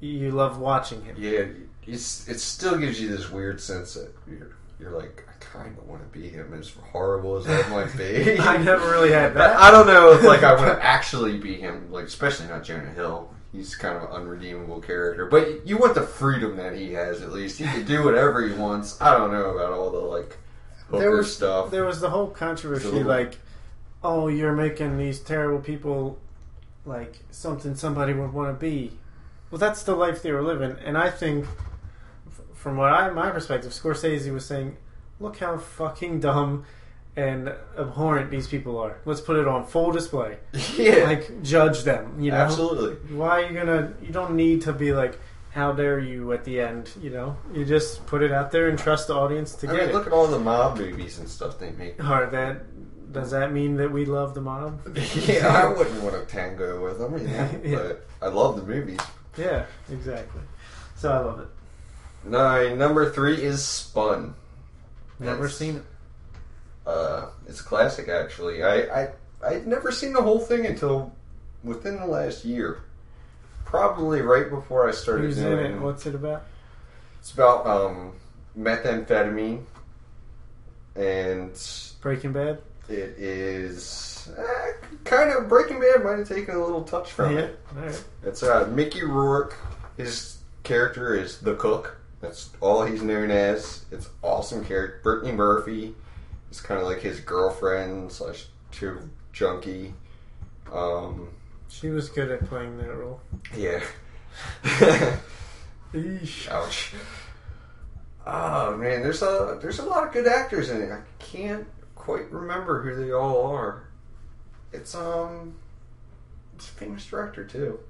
you love watching him. yeah, it's, it still gives you this weird sense that you're, you're like, I kind of want to be him, as horrible as that might be. *laughs* I never really had *laughs* that. I don't know if like I want to actually be him, like especially not Jonah Hill. He's kind of an unredeemable character, but you want the freedom that he has. At least he can do whatever he wants. I don't know about all the like hooker there was stuff. There was the whole controversy, little- like, oh, you're making these terrible people like something somebody would want to be. Well, that's the life they were living, and I think, from what I my perspective, Scorsese was saying, look how fucking dumb and abhorrent these people are. Let's put it on full display. *laughs* yeah, Like, judge them. You know, absolutely. why are you gonna? You don't need to be like. How dare you at the end? You know, you just put it out there and trust the audience to I get mean, it. look at all the mob movies and stuff they make. Or that does that mean that we love the mob? *laughs* yeah, I wouldn't want to tango with them, you know, *laughs* Yeah. but I love the movies. Yeah, exactly. So I love it. Nine, number three is Spun. Never That's- seen it. Uh, it's a classic, actually. I, I I'd never seen the whole thing until within the last year. Probably right before I started Who's in doing. it? What's it about? It's about um, methamphetamine, and Breaking Bad. it is eh, kind of Breaking Bad. Might have taken a little touch from yeah. it. Right. It's uh, Mickey Rourke. His character is the cook. That's all he's known as. It's awesome character. Brittany Murphy is kind of like his girlfriend slash true junkie. Um, She was good at playing that role. yeah. *laughs* Ouch. Oh man, there's a there's a lot of good actors in it. I can't quite remember who they all are. It's um, it's a famous director too.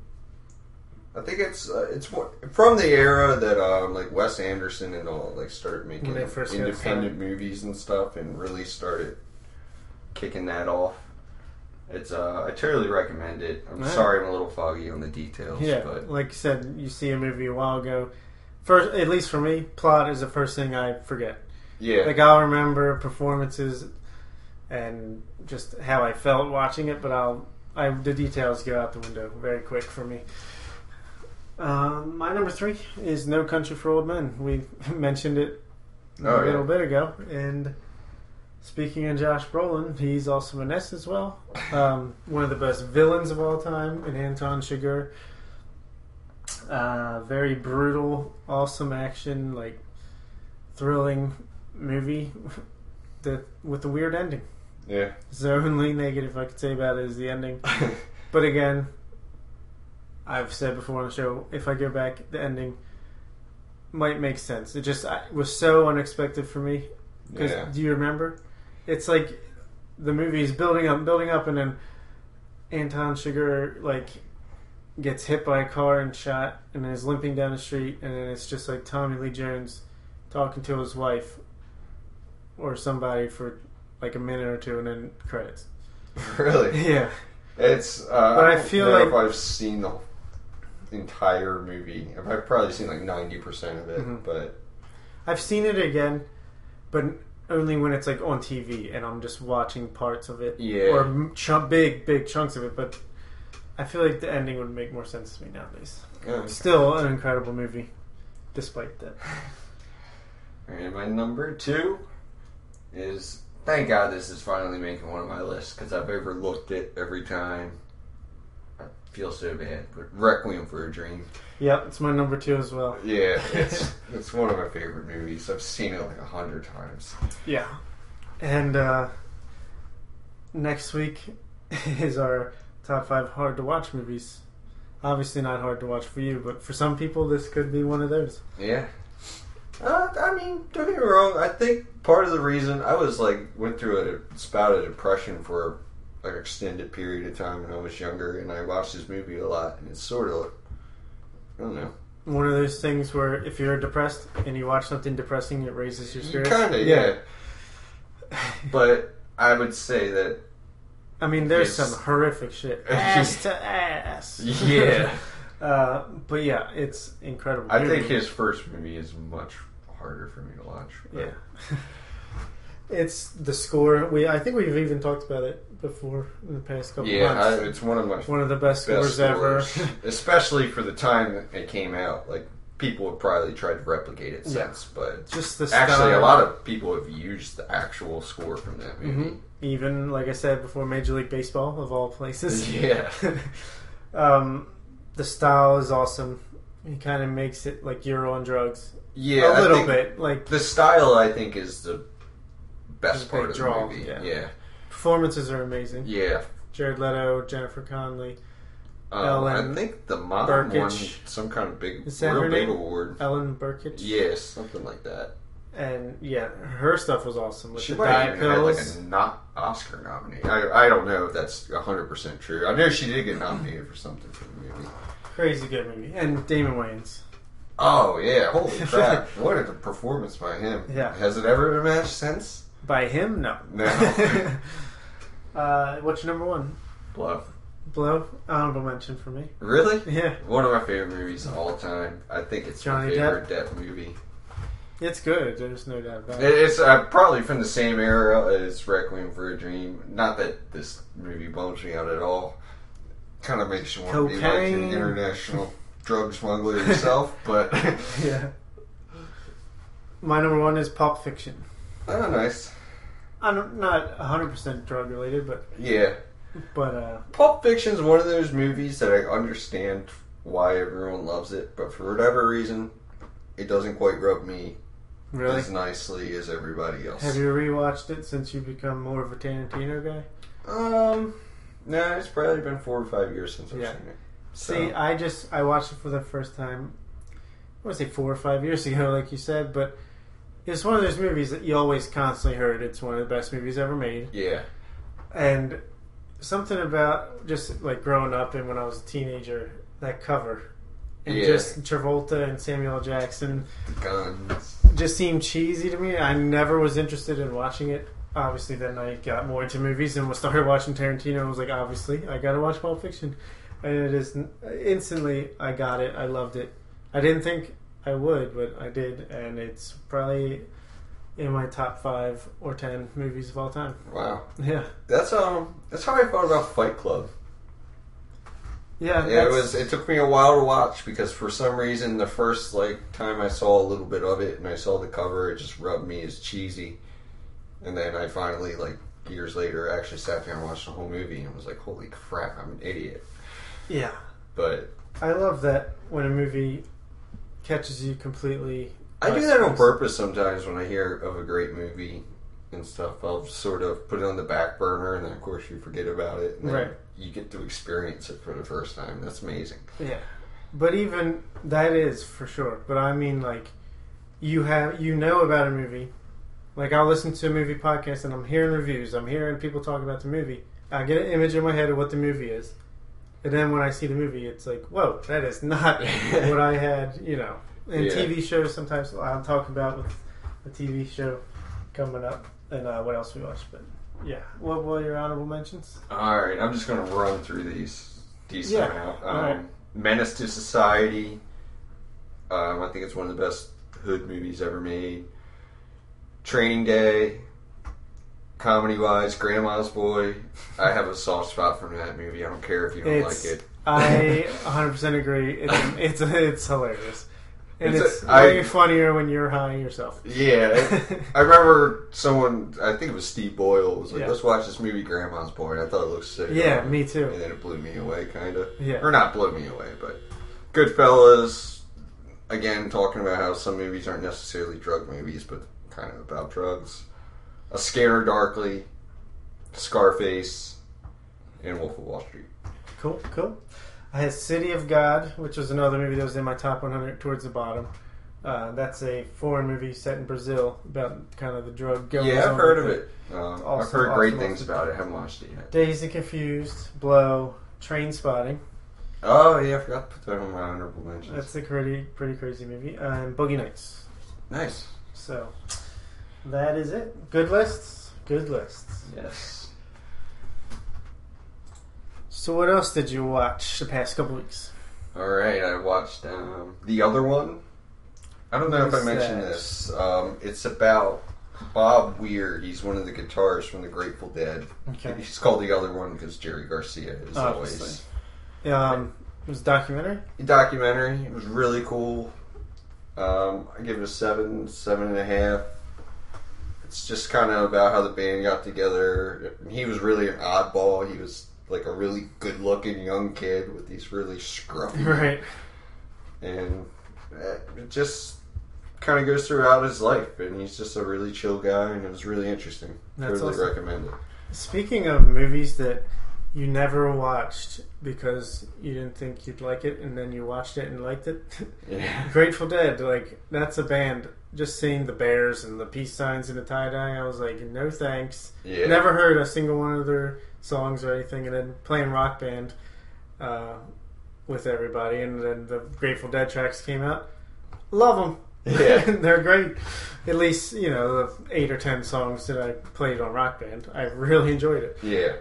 I think it's uh, it's from the era that um like Wes Anderson and all like started making independent movies and stuff and really started kicking that off. It's uh I totally recommend it. I'm Alright. sorry I'm a little foggy on the details, Yeah, but like you said, you see a movie a while ago. First, at least for me, plot is the first thing I forget. yeah. Like I'll remember performances and just how I felt watching it, but I'll I the details go out the window very quick for me. Um, my number three is No Country for Old Men. We *laughs* mentioned it a Oh, yeah. little bit ago, and speaking of Josh Brolin, he's also in this as well. Um, one of the best villains of all time in Anton Chigurh. Uh, very brutal, awesome action, like thrilling movie *laughs* that with a weird ending. yeah. The only negative I could say about it is the ending. *laughs* But again, I've said before on the show, if I go back, the ending might make sense. It just I, was so unexpected for me. Because Yeah. do you remember? It's like the movie's building up, building up, and then Anton Chigurh like gets hit by a car and shot, and then is limping down the street, and then it's just like Tommy Lee Jones talking to his wife or somebody for like a minute or two, and then credits. *laughs* Really? Yeah, It's. Uh, But I don't feel know like- if I've seen the entire movie. I've probably seen like ninety percent of it, Mhm. but I've seen it again, but only when it's like on TV and I'm just watching parts of it. Yeah. Or ch- big, big chunks of it. But I feel like the ending would make more sense to me nowadays. yeah. Still an incredible movie, despite that. *laughs* And my number two is thank God this is finally making one of my lists because I've overlooked it every time. Feel so bad, but Requiem for a Dream. Yep, it's my number two as well. Yeah, it's it's one of my favorite movies. I've seen it like a hundred times. Yeah. And uh, next week *laughs* is our top five hard to watch movies. Obviously, not hard to watch for you, but for some people, this could be one of those. Yeah. Uh, I mean, don't get me wrong. I think part of the reason I was like went through a spout of depression for an extended period of time when I was younger, and I watched this movie a lot, and it's sort of I don't know. One of those things where if you're depressed and you watch something depressing, it raises your spirits. Kind of, yeah. *laughs* But I would say that I mean, there's some horrific shit. *laughs* Ass to ass. *laughs* Yeah. uh, but yeah, it's incredible. I think his first movie is much harder for me to watch. but- Yeah. it's the score. We I think we've even talked about it before in the past couple Yeah, months. it's one of my One of the best, best scores ever. *laughs* especially for the time it came out. Like people have probably tried to replicate it Yeah. since, but Just the actually, a lot of people have used the actual score from that movie. Mhm. even like I said before, Major League Baseball of all places. *laughs* Yeah, *laughs* um, the style is awesome. It kind of makes it like you're on drugs yeah, a little bit. Like The style, I think, is the best part of draw, the movie. yeah. Yeah, performances are amazing. yeah. Jared Leto, Jennifer Connelly, Um, Ellen I think the mom Burkett. won some kind of big, Is that real big name? award. Ellen Burkett. Yes, something like that. and yeah, her stuff was awesome with She the might even had like a not Oscar nominee. I, I don't know if that's hundred percent true. I know she did get nominated for something for the movie. Crazy good movie. And Damon Wayans. Oh yeah, holy *laughs* crap! what a performance by him. Yeah. Has it ever been matched since? By him, no. No. *laughs* uh, what's your number one? Bluff. Blow. Honorable mention for me. Really? Yeah, One of my favorite movies of all time. I think it's Johnny my favorite Depp movie. it's good. There's no doubt about It- it. It's uh, probably from the same era as Requiem for a Dream. Not that this movie bums me out at all. Kind of makes you want to be like an international *laughs* drug smuggler yourself, *laughs* but Yeah. My number one is Pulp Fiction. oh, nice. I'm not 100% drug related, but Yeah, but uh, Pulp Fiction's one of those movies that I understand why everyone loves it, but for whatever reason, it doesn't quite rub me really, as nicely as everybody else. have you rewatched it since you've become more of a Tarantino guy? Um, no, it's probably been four or five years since I've Yeah. seen it. So, See, I just I watched it for the first time. I want to say four or five years *laughs* ago, like you said, but it's one of those movies that you always constantly heard. It's one of the best movies ever made, yeah, and something about just like growing up and when I was a teenager, that cover. And Yeah. just Travolta and Samuel L. Jackson guns. just seemed cheesy to me. I never was interested in watching it. Obviously, then I got more into movies and started watching Tarantino. and was like, obviously, I got to watch Pulp Fiction, and it is instantly. I got it. I loved it. I didn't think I would, but I did, and it's probably in my top five or ten movies of all time. Wow, Yeah, that's um, that's how I felt about Fight Club. yeah. Yeah, it was. It took me a while to watch because for some reason the first like time I saw a little bit of it and I saw the cover, it just rubbed me as cheesy. And then I finally, like years later, actually sat down and watched the whole movie and was like, "Holy crap, I'm an idiot." Yeah, But I love that when a movie catches you completely. I do that on purpose sometimes when I hear of a great movie and stuff. I'll sort of put it on the back burner, and then of course you forget about it. And then Right. You get to experience it for the first time. That's amazing. Yeah, but even that is for sure. But I mean, like you have you know about a movie. Like I'll listen to a movie podcast and I'm hearing reviews. I'm hearing people talk about the movie. I get an image in my head of what the movie is, and then when I see the movie, it's like, whoa, that is not *laughs* what I had. You know, in Yeah. TV shows sometimes I'll talk about with a TV show coming up and uh, what else we watched. But yeah, what were your honorable mentions? All right, I'm just gonna run through these decent Yeah, amount. Um, right. Menace to Society. Um, I think it's one of the best hood movies ever made. Training Day. Comedy wise, Grandma's Boy. I have a soft spot for that movie. I don't care if you don't It's- like it. I 100% agree. It's it's it's hilarious, and It's it's, a- I- way funnier when you're high yourself. Yeah, *laughs* I remember someone. I think it was Steve Boyle. Was like, Yeah. "Let's watch this movie, Grandma's Boy." And I thought it looked sick. yeah, me too. and then it blew me away, kind of. Yeah. Or not blew me away, but Goodfellas. Again, talking about how some movies aren't necessarily drug movies, but kind of about drugs. A Scanner Darkly, Scarface, and Wolf of Wall Street. Cool, cool. I had City of God, which was another movie that was in my top 100 towards the bottom. Uh, that's a foreign movie set in Brazil about kind of the drug yeah, I've heard of it. Uh, I've heard great awesome, things awesome. about it. haven't watched it yet. Dazed and Confused, Blow, Trainspotting. Oh yeah, I forgot to put that on my honorable mentions. That's a pretty pretty crazy movie. And Boogie Nights. nice. So that is it. Good lists. Good lists. Yes. So what else did you watch the past couple weeks? All right, I watched um, the other one. I don't know if I mentioned that? this. Um, it's about Bob Weir. He's one of the guitarists from the Grateful Dead. Okay. He's called the other one because Jerry Garcia is Obviously. always. Um, it was a documentary. A documentary. It was really cool. Um, I give it a seven, seven and a half. It's just kind of about how the band got together. He was really an oddball. He was like a really good-looking young kid with these really scruffy *laughs* Right. and it just kind of goes throughout his life and he's just a really chill guy and it was really interesting That's totally awesome. recommend it Speaking of movies that you never watched because you didn't think you'd like it, and then you watched it and liked it. yeah *laughs* Grateful Dead, like that's a band. Just seeing the bears and the peace signs and the tie dye, I was like, no thanks. yeah Never heard a single one of their songs or anything, and then playing Rock Band uh, with everybody, and then the Grateful Dead tracks came out. Love them. Yeah. *laughs* they're great. At least you know the eight or ten songs that I played on Rock Band. I really enjoyed it. yeah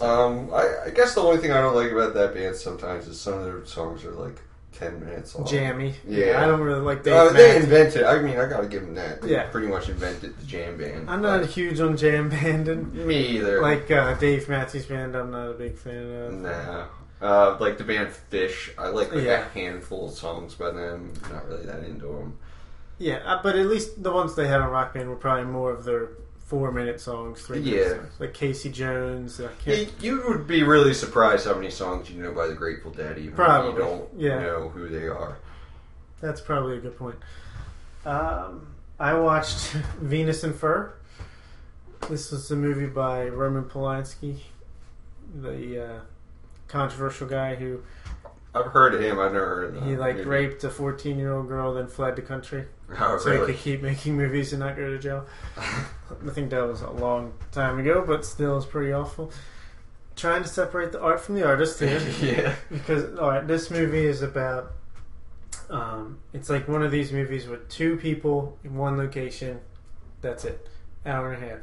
um I, I guess the only thing i don't like about that band sometimes is some of their songs are like 10 minutes long Jammy. Yeah. I don't really like Dave uh, they Matthews. invented i mean i gotta give them that they Yeah. pretty much invented the jam band I'm not huge on jam band and me either like uh, Dave Matthews Band. I'm not a big fan of. Nah. Uh, like the band Phish, I like, like Yeah. a handful of songs by them. Not really that into them. Yeah, uh, but at least the ones they had on Rock Band were probably more of their four minute songs, three minute Yeah. songs. Like Casey Jones. I can't, You, you would be really surprised how many songs you know by the Grateful Dead, even Probably, if you don't yeah. know who they are. That's probably a good point. Um, I watched *laughs* Venus in Fur. This was a movie by Roman Polanski, the uh, controversial guy who I've heard of him. I've never heard of him. he like raped a 14 year old girl, then fled the country *laughs* Oh, so he could keep making movies and not go to jail. *laughs* I think that was a long time ago, but still, it's pretty awful. Trying to separate the art from the artist here. *laughs* yeah. because all right, this movie is about. Um, it's like one of these movies with two people in one location. That's it, hour and a half.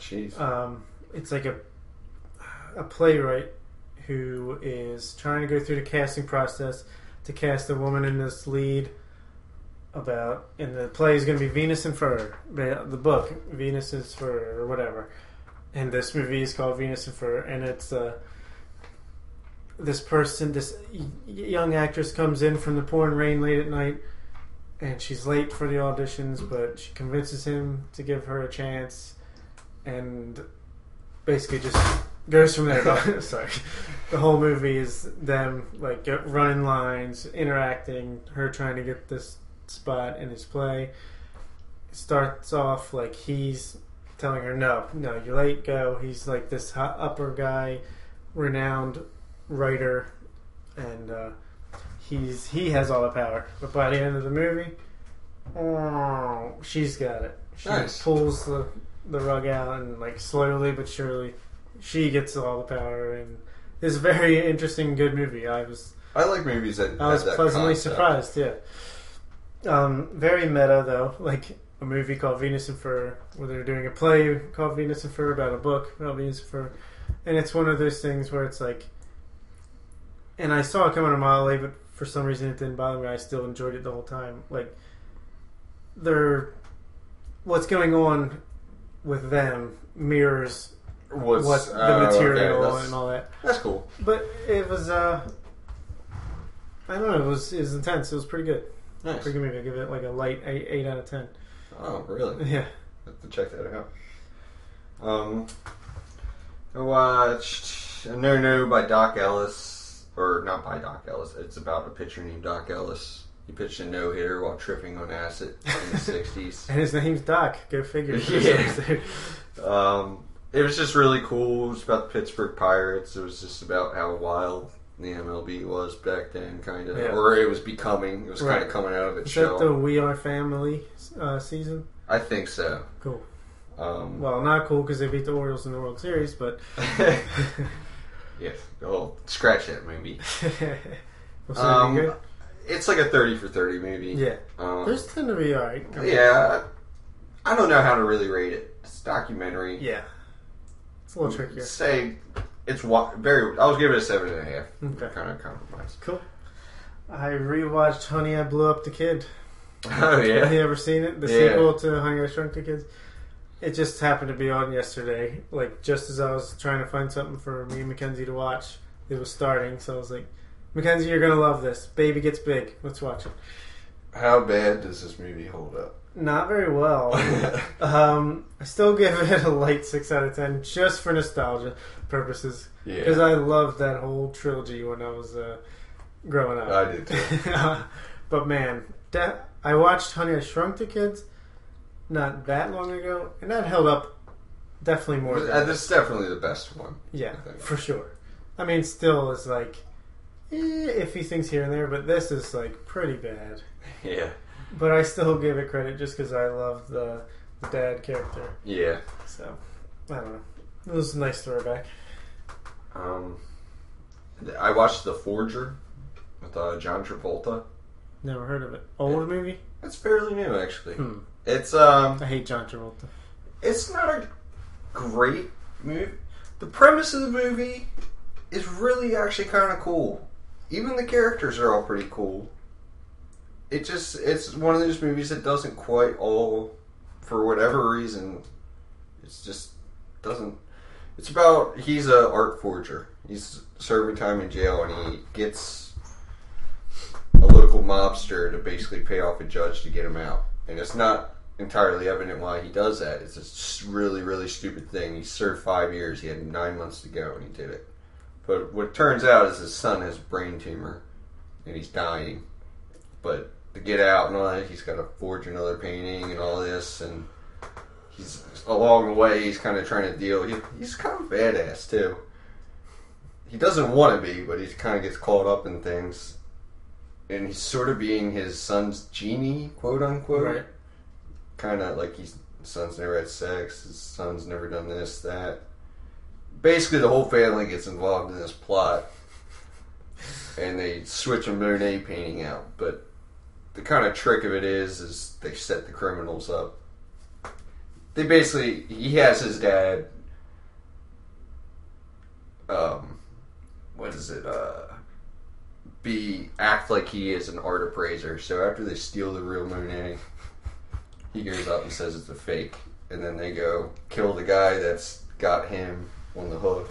Jeez. Um, it's like a a playwright who is trying to go through the casting process to cast a woman in this lead. About and the play is going to be Venus in Fur. The, book Venus in Fur or whatever, and this movie is called Venus in Fur, and it's uh, this person, this young actress comes in from the pouring rain late at night, and she's late for the auditions, but she convinces him to give her a chance, and basically just goes from there. *laughs* Sorry, the whole movie is them like running lines, interacting, her trying to get this spot in his play. It starts off like he's telling her, "No, no, you're late. Go." He's like this upper guy, renowned writer, and uh, he's he has all the power. But by the end of the movie, oh, she's got it. She Nice. pulls the the rug out and like slowly but surely, she gets all the power and it's a very interesting, good movie. I was I like movies that. I was that pleasantly concept. surprised. Yeah. Um, very meta though, like a movie called Venus in Fur, where they're doing a play called Venus in Fur about a book about Venus in Fur, and it's one of those things where it's like, and I saw it coming a mile away, but for some reason it didn't bother me. I still enjoyed it the whole time. Like, they're what's going on with them mirrors What's, what the uh, okay, material that's, and all that. that's cool. But it was, uh, I don't know, it was, it was intense. It was pretty good. Nice. Pretty good movie. I give it like a light 8, eight out of 10. Oh, really? *laughs* Yeah. have to check that out. Um, I watched a No No by Doc Ellis, or not by Doc Ellis. It's about a pitcher named Doc Ellis. He pitched a no hitter while tripping on acid in the *laughs* '60s. And his name's Doc. Go figure. *laughs* Yeah. Um, it was just really cool. It was about the Pittsburgh Pirates. It was just about how wild the MLB was back then, kind of, Yeah. or it was becoming. It was Right. kind of coming out of its Is shell. that the We Are Family uh, season? I think so. Cool. Um, Well, not cool because they beat the Orioles in the World Series, but. *laughs* yes, oh, scratch that *laughs* it Um? It's like a thirty for thirty maybe. Yeah. Um, Those tend to be alright. yeah. I don't know how to really rate it. It's a documentary. Yeah. It's a little trickier. Say it's wa- very. I was giving it a seven and a half. Okay. Kind of compromise. Cool. I rewatched Honey, I Blew Up the Kid. *laughs* Oh Have yeah. you ever seen it? The Yeah. sequel to Honey, I Shrunk the Kids. It just happened to be on yesterday. Like just as I was trying to find something for me and Mackenzie to watch, it was starting. So I was like, Mackenzie, you're gonna love this. Baby gets big. Let's watch it. How bad does this movie hold up? Not very well. *laughs* um, I still give it a light six out of ten, just for nostalgia purposes, because yeah. I loved that whole trilogy when I was uh, growing up. I did too. *laughs* but man, that I watched Honey I Shrunk the Kids not that long ago, and that held up definitely more. Uh, Than this is definitely the best one. yeah, for sure. I mean, still is like eh, iffy things here and there, but this is like pretty bad. *laughs* Yeah. But I still give it credit just because I love the, the dad character. Yeah. So I don't know. It was a nice throwback. Um, I watched The Forger with uh, John Travolta. Never heard of it. Old movie? It's fairly new, actually. Hmm. It's um, I hate John Travolta. it's not a great movie. The premise of the movie is really actually kind of cool. Even the characters are all pretty cool. It just it's one of those movies that doesn't quite all for whatever reason. It's just doesn't. It's about he's a art forger. He's serving time in jail and he gets a local mobster to basically pay off a judge to get him out. And it's not entirely evident why he does that. It's a really, really stupid thing. He served five years. He had nine months to go, and he did it. But what turns out is his son has a brain tumor, and he's dying. But to get out and all that, he's got to forge another painting and all this, and he's along the way. He's kind of trying to deal. He, he's kind of badass too. He doesn't want to be, but he kind of gets caught up in things, and he's sort of being his son's genie, quote unquote Right. kind of like he's his son's never had sex, his son's never done this, that. Basically, the whole family gets involved in this plot, and they switch a Monet painting out. But the kind of trick of it is, is they set the criminals up. They basically, he has his dad. Um, what is it? Uh, be act like he is an art appraiser. So after they steal the real Monet, he goes up and says it's a fake, and then they go kill the guy that's got him on the hook.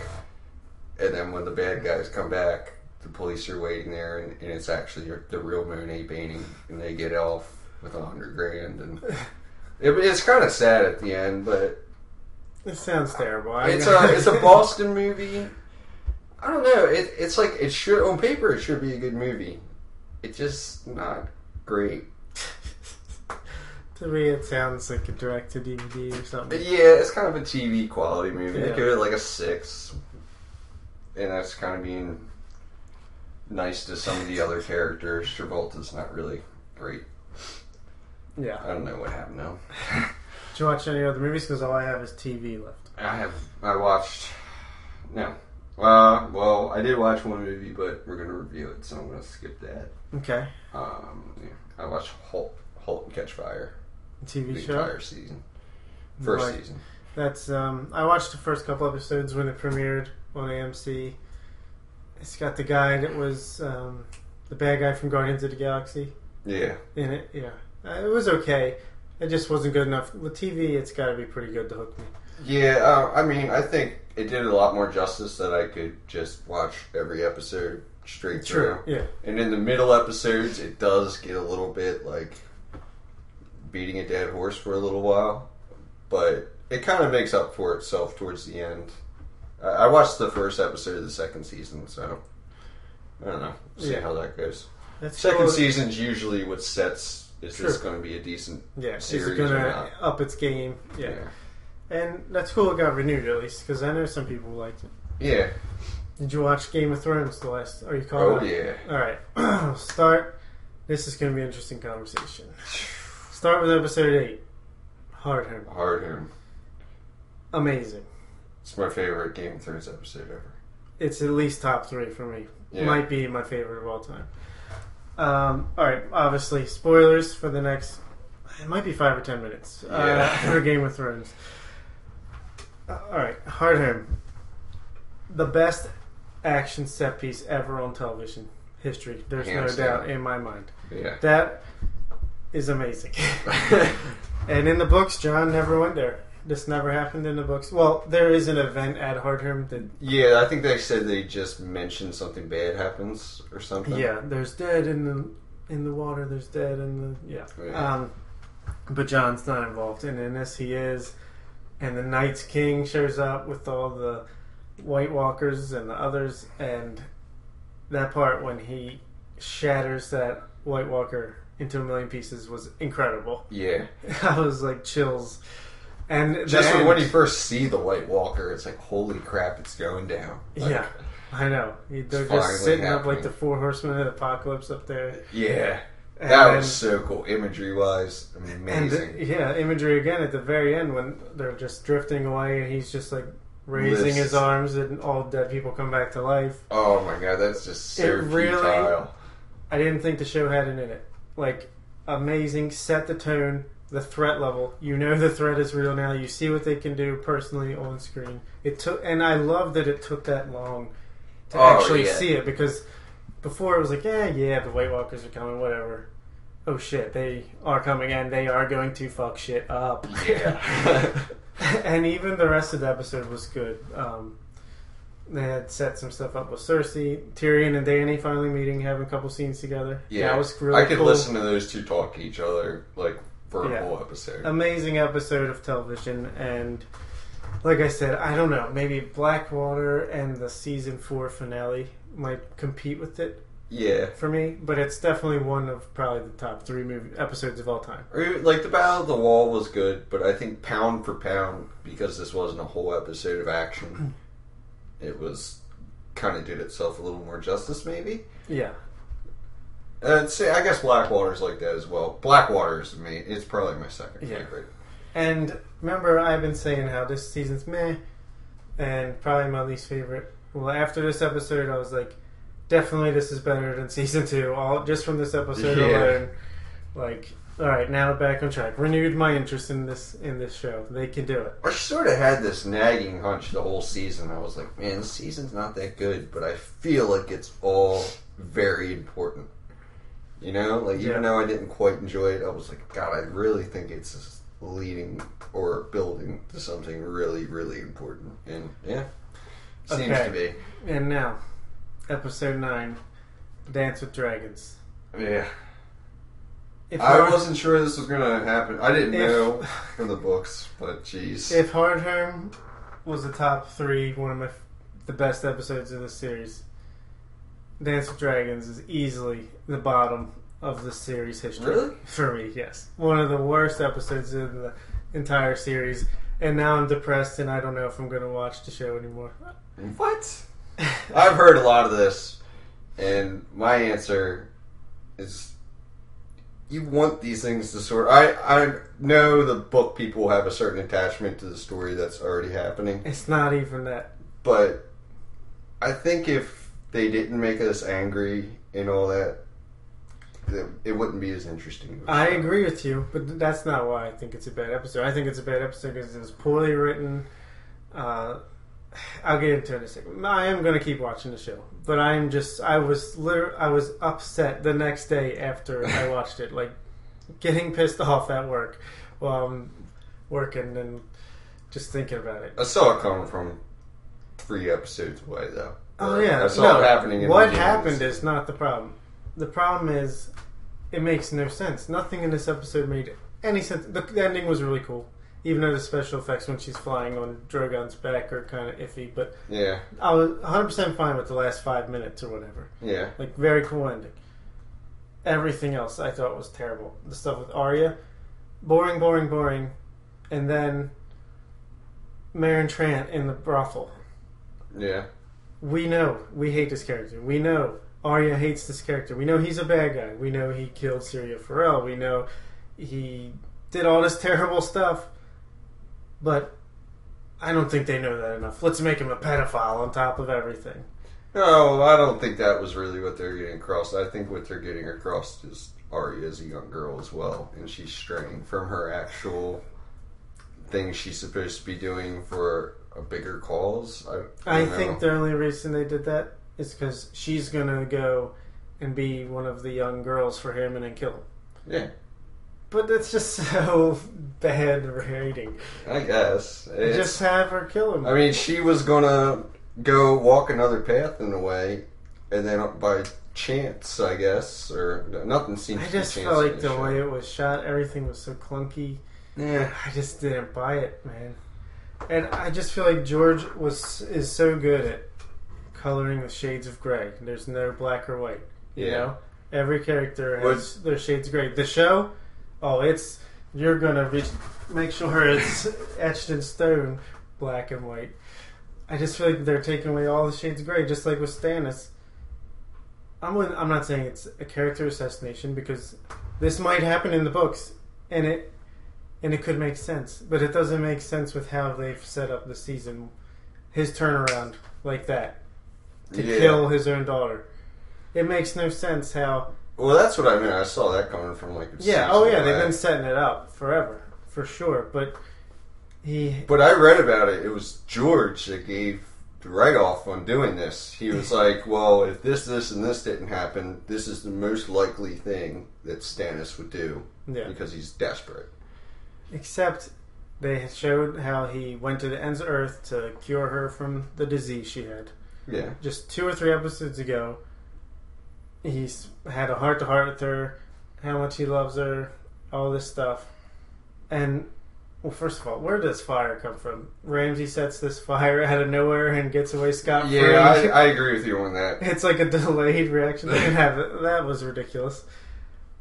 And then when the bad guys come back, the police are waiting there, and, and it's actually the real Monet painting, and they get off with a hundred grand, and *laughs* it, it's kind of sad at the end, but It sounds terrible. I- it's a it's a *laughs* Boston movie. I don't know. It, it's like it should on paper it should be a good movie. It's just not great. *laughs* to me, it sounds like a direct to DVD or something. yeah, it's kind of a TV quality movie. Yeah. give it like a six, and that's kind of being nice to some of the other characters. Travolta's not really great. Yeah. I don't know what happened now. Did you watch any other movies? Because all I have is TV left. I have. I watched. No. Uh, well, I did watch one movie, but we're gonna review it, so I'm gonna skip that. Okay. Um, yeah, I watched Halt, Halt and Catch Fire. TV The show. entire season. First Like- season. That's um. I watched the first couple episodes when it premiered on AMC. It's got the guy that was um, the bad guy from Guardians of the Galaxy Yeah. in it. Yeah, uh, it was okay. It just wasn't good enough. With TV, it's got to be pretty good to hook me. Yeah, uh, I mean, I think it did a lot more justice that I could just watch every episode straight through. Yeah. And in the middle episodes, it does get a little bit like beating a dead horse for a little while, but it kind of makes up for itself towards the end. I watched the first episode of the second season, so I don't know. See Yeah. how that goes. That's Second cool. season's usually what sets is this going to be a decent Yeah, is series it gonna up its game? Yeah. and that's cool. It got renewed at least because I know some people liked it. Yeah. Did you watch Game of Thrones the last? Are you caught Oh up? yeah. All right, *clears throat* start. This is going to be an interesting conversation. Start with episode eight. Hard home. Hard home. Amazing. It's my favorite Game of Thrones episode ever. It's at least top three for me. Yeah. Might be my favorite of all time. Um, all right, obviously spoilers for the next. It might be five or ten minutes uh, Yeah. *laughs* for Game of Thrones. Uh, all right, Hard Home. The best action set piece ever on television history. There's Hands no doubt in my mind. Yeah. That is amazing. *laughs* and in the books, Jon never went there. This never happened in the books. Well, there is an event at Hardhome that yeah, I think they said they just mentioned something bad happens or something. Yeah, there's dead in the in the water. There's dead in the yeah. Yeah. Um, but Jon's not involved, and in this he is. And the Night's King shows up with all the White Walkers and the others, and that part when he shatters that White Walker into a million pieces was incredible. Yeah. *laughs* I was like chills. And Just end- when you first see the White Walker, it's like, holy crap, it's going down. Like, yeah, I know. They're just sitting up like the four horsemen of the apocalypse up there. Yeah. And That then- was so cool. Imagery wise, amazing. the- yeah, imagery again at the very end when they're just drifting away and he's just like raising his arms and all dead people come back to life. oh my god, that's just so It really- futile. I didn't think the show had it in it. Like amazing, set the tone, the threat level. You know the threat is real now. You see what they can do personally on screen. It took, and I love that it took that long to Oh, actually yeah. see it because before it was like, yeah, yeah, the White Walkers are coming, whatever. Oh shit, they are coming and they are going to fuck shit up. Yeah. *laughs* and even the rest of the episode was good. Um, they had set some stuff up with Cersei, Tyrion, and Dany finally meeting, having a couple scenes together. yeah. that was really I could cool. listen to those two talk to each other like for a Yeah. whole episode. Amazing episode of television, and like I said, I don't know, maybe Blackwater and the season four finale might compete with it yeah. for me, but it's definitely one of probably the top three movie episodes of all time. Or even- Like the Battle of the Wall was good, but I think pound for pound, because this wasn't a whole episode of action, *clears throat* it was kind of did itself a little more justice, maybe. Yeah, Uh, and say, I guess Blackwater's like that as well. Blackwater is me. It's probably my second Yeah. favorite. and remember I've been saying how this season's meh, and probably my least favorite. Well, after this episode, I was like, definitely this is better than season two. All just from this episode Yeah. alone. Like, all right, now back on track. Renewed my interest in this in this show. They can do it. I sort of had this nagging hunch the whole season. I was like, man, this season's not that good, but I feel like it's all very important. You know, like even Yeah. though I didn't quite enjoy it, I was like, God, I really think it's leading or building to something really, really important. And yeah, seems Okay. to be. And now, episode nine, Dance with Dragons. Yeah, If I Hard- wasn't sure this was gonna happen. I didn't If- know from the books, but jeez. If Hard Home was the top three, one of my the best episodes of the series, Dance with Dragons is easily the bottom of the series history. Really? For me, yes. One of the worst episodes in the entire series. And now I'm depressed and I don't know if I'm going to watch the show anymore. What? I've heard a lot of this, and my answer is you want these things to sort. I I know the book people have a certain attachment to the story that's already happening, It's not even that. but I think if they didn't make us angry and all that, it, it wouldn't be as interesting. I agree with you, but that's not why I think it's a bad episode. I think it's a bad episode because it was poorly written. Uh, I'll get into it in a second. I am going to keep watching the show, but I'm just I was liter- I was upset the next day after I *laughs* watched it, like getting pissed off at work while I'm working and just thinking about it. I saw it coming from three episodes away, though. Oh yeah, saw no, it happening. In what happened is not the problem. The problem is it makes no sense. Nothing in this episode made any sense. The, the ending was really cool, even though the special effects when she's flying on Drogon's back are kind of iffy. But yeah, I was 100 percent fine with the last five minutes or whatever. yeah, Like very cool ending. Everything else I thought was terrible. The stuff with Arya, boring, boring, boring, and then Meryn Trant in the brothel yeah. We know we hate this character. We know Arya hates this character. We know he's a bad guy. We know he killed Syrio Forel. We know he did all this *laughs* terrible stuff. But I don't think they know that enough. Let's make him a pedophile on top of everything. No, I don't think that was really what they're getting across. I think what they're getting across is Arya is a young girl as well, and she's straying from her actual thing she's supposed to be doing for a bigger cause. I, I think the only reason they did that is because she's gonna go and be one of the young girls for him and then kill him. yeah, But that's just *laughs* so bad rating. I guess. It's- Just have her kill him. I mean, she was gonna go walk another path in a way, and then by chance, I guess, or nothing seems. I just felt like the way it was shot, everything was so clunky. Yeah, I just didn't buy it, man. And I just feel like George was is so good at coloring the shades of gray. There's no black or white. You Yeah. know, every character has Was- their shades of gray. The show, oh, it's you're gonna reach, make sure it's *laughs* etched in stone, black and white. I just feel like they're taking away all the shades of gray, just like with Stannis. I'm with, I'm not saying it's a character assassination because this might happen in the books, and it and it could make sense, but it doesn't make sense with how they've set up the season. His turnaround like that to Yeah. kill his own daughter. It makes no sense how. Well, that's what I mean. I saw that coming from like. a Yeah. Oh yeah, they've been setting it up forever for sure. But he. But I read about it. It was George that gave the write off on doing this. He was *laughs* like, "Well, if this, this, and this didn't happen, this is the most likely thing that Stannis would do Yeah. because he's desperate." Except they showed how he went to the ends of Earth to cure her from the disease she had. Yeah, just two or three episodes ago, he's had a heart to heart with her, how much he loves her, all this stuff. And, well, first of all, where does fire come from? Ramsay sets this fire *laughs* out of nowhere and gets away scot free. yeah, I, I agree with you on that. *laughs* it's like a delayed reaction. They didn't have it. That was ridiculous.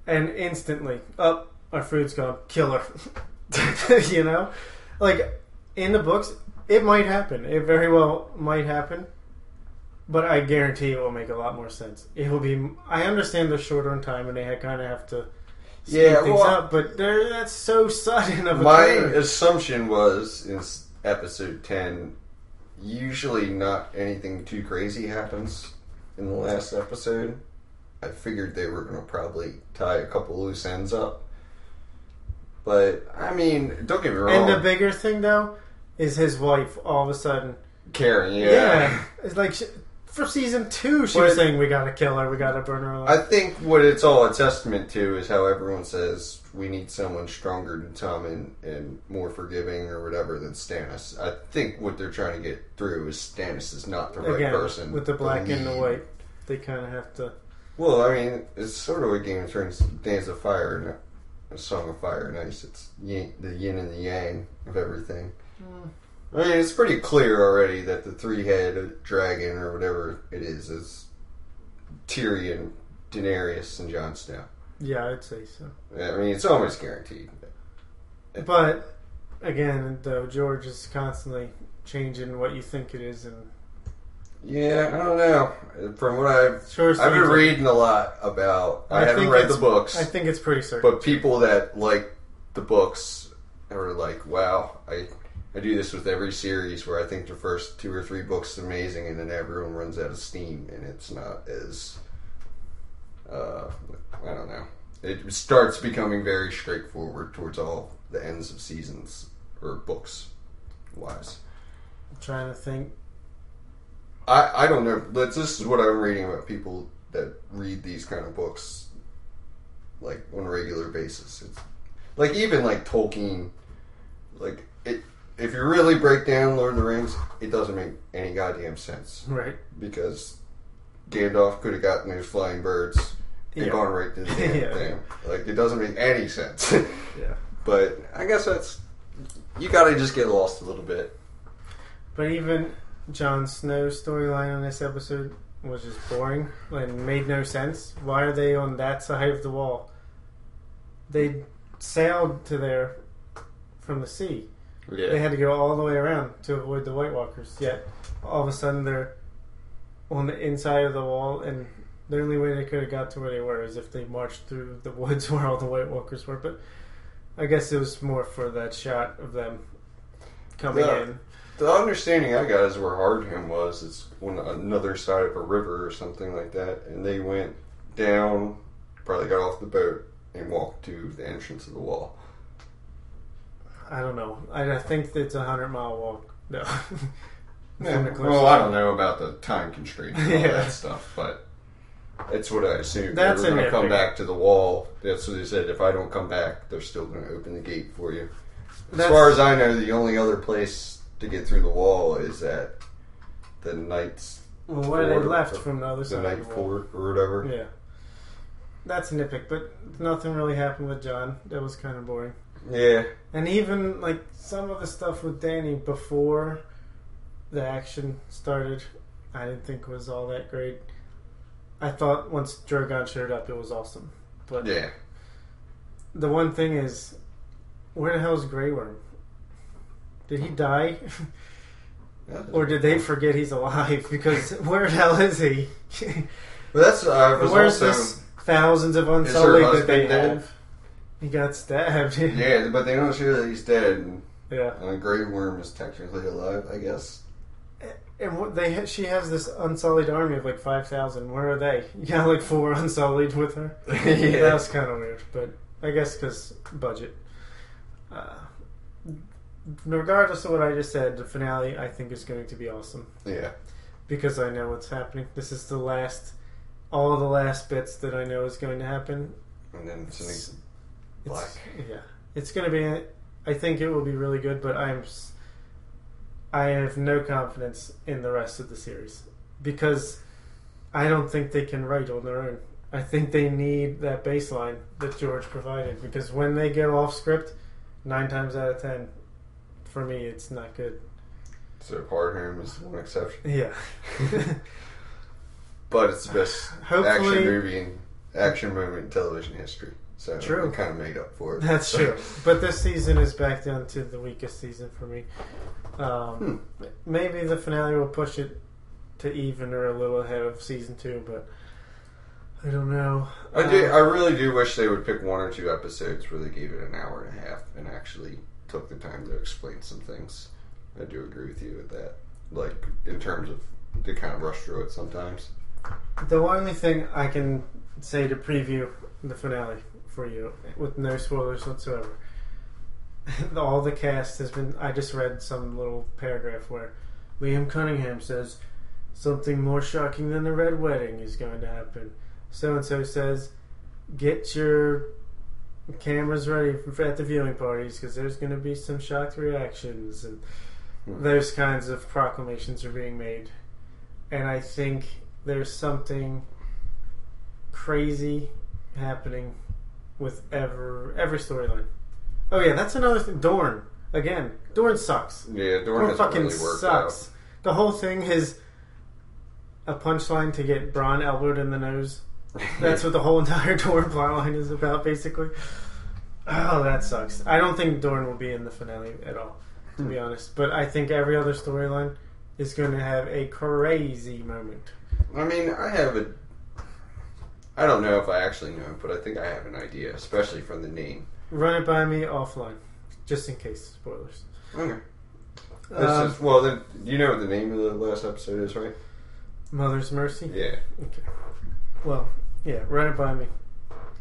And instantly, up, our food's gone. Kill her. *laughs* *laughs* you know? Like, in the books, it might happen. It very well might happen. But I guarantee it will make a lot more sense. It will be. I understand they're shorter on time and they kind of have to Yeah, things well, up, but that's so *laughs* sudden of a My turn. assumption was in episode ten, usually not anything too crazy happens in the last episode. I figured they were going to probably tie a couple loose ends up. But I mean, don't get me wrong. And the bigger thing, though, is his wife all of a sudden Karen, yeah. Yeah, *laughs* it's like she, for season two, she was saying we gotta kill her, we gotta burn her alive. I think what it's all a testament to is how everyone says we need someone stronger than Tom and, and more forgiving or whatever than Stannis. I think what they're trying to get through is Stannis is not the right Again, person. with the black and the white, they kind of have to. Well, I mean, it's sort of a Game of Thrones Dance of Fire a Song of Fire and Ice. It's yin, the yin and the yang of everything. Mm. I mean, it's pretty clear already that the three-headed dragon or whatever it is is Tyrion, Daenerys, and Jon Snow. Yeah, I'd say so. I mean, it's almost guaranteed. But again, though, George is constantly changing what you think it is, and Yeah, I don't know. From what I've Sure, I've been reading a lot about. I, I haven't read the books, I think it's pretty certain. but people that like the books are like, "Wow, I I do this with every series where I think the first two or three books is amazing, and then everyone runs out of steam, and it's not as uh, I don't know. It starts becoming very straightforward towards all the ends of seasons or books wise. I'm trying to think. I, I don't know. This this is what I'm reading about people that read these kind of books, like on a regular basis. It's like even like Tolkien, like it. If you really break down Lord of the Rings, it doesn't make any goddamn sense Right. because Gandalf could have gotten those flying birds and Yeah. gone right to the *laughs* damn Yeah. thing. Like it doesn't make any sense. *laughs* Yeah. but I guess that's you got to just get lost a little bit. But even Jon Snow's storyline on this episode was just boring and made no sense. Why are they on that side of the wall? They sailed to there from the sea. Yeah. They had to go all the way around to avoid the White Walkers. Yet all of a sudden they're on the inside of the wall, and the only way they could have got to where they were is if they marched through the woods *laughs* where all the White Walkers were. But I guess it was more for that shot of them coming Yeah. in. The understanding I got is where Hardhome was. It's on another side of a river or something like that, and they went down, probably got off the boat, and walked to the entrance of the wall. I don't know. I, I think it's a hundred mile walk. No. Yeah, *laughs* From the cliffs. well, I don't know about the time constraint and all Yeah. that stuff, but it's what I assumed. That's they were going to come back to the wall. That's what they said. If I don't come back, they're still going to open the gate for you. As That's- far as I know, the only other place to get through the wall is at the Knights, Well, where they Ford. left from the other the side. Night of the wall. Fort or whatever. Yeah. That's a nitpick, but nothing really happened with Jon. That was kind of boring. Yeah. And even like some of the stuff with Dany before the action started, I didn't think was all that great. I thought once Drogon showed up, it was awesome. But Yeah. the one thing is, where the hell is Grey Worm? Did he die, or did they forget he's alive? Because *laughs* where the hell is he? well, that's was Where's this thousands of unsullied that they dead? have? He got stabbed. *laughs* yeah, but they don't show that he's dead. And yeah. uh, Grey Worm is technically alive, I guess. And what they she has this unsullied army of like five thousand. Where are they? *laughs* You got like four unsullied with her. That was kind of weird, but I guess because budget. Uh, regardless of what I just said, the finale I think is going to be awesome yeah. because I know what's happening. This is the last, all the last bits that I know is going to happen. And then it's It's, an it's- black. yeah, it's going to be. I think it will be really good, but I'm. I have no confidence in the rest of the series because I don't think they can write on their own. I think they need that baseline that George provided because when they go off script, nine times out of ten, for me, it's not good. So Hardhome is one exception. Yeah. *laughs* But it's the best Hopefully- action movie and action moment in television history. So True. it kind of made up for it. That's true. But this season is back down to the weakest season for me. Um, Maybe the finale will push it to even or a little ahead of season two, but I don't know. I do. Uh, I really do wish they would pick one or two episodes where they gave it an hour and a half and actually took the time to explain some things. I do agree with you with that. Like in terms of they kind of rush through it sometimes. the only thing I can say to preview the finale for you, with no spoilers whatsoever, *laughs* all the cast has been. I just read some little paragraph where Liam Cunningham says something more shocking than the red wedding is going to happen. So and so says, get your cameras ready for, at the viewing parties because there's going to be some shocked reactions and Hmm. those kinds of proclamations are being made. And I think there's something crazy happening with ever every storyline. Oh yeah, that's another thing. Dorne again. Dorne sucks. Yeah, Dorne Dorne fucking really sucks. The whole thing is a punchline to get Bronn elbowed in the nose. That's what the whole *laughs* entire Dorne plotline is about, basically. Oh, that sucks. I don't think Dorne will be in the finale at all, to be honest. But I think every other storyline is going to have a crazy moment. I mean, I have a. I don't know if I actually know, but I think I have an idea, especially from the name. Run it by me offline, just in case spoilers. Okay. This Um, is well. Then you know what the name of the last episode is, right? Mother's Mercy. Yeah. Okay. Well, yeah, run it by me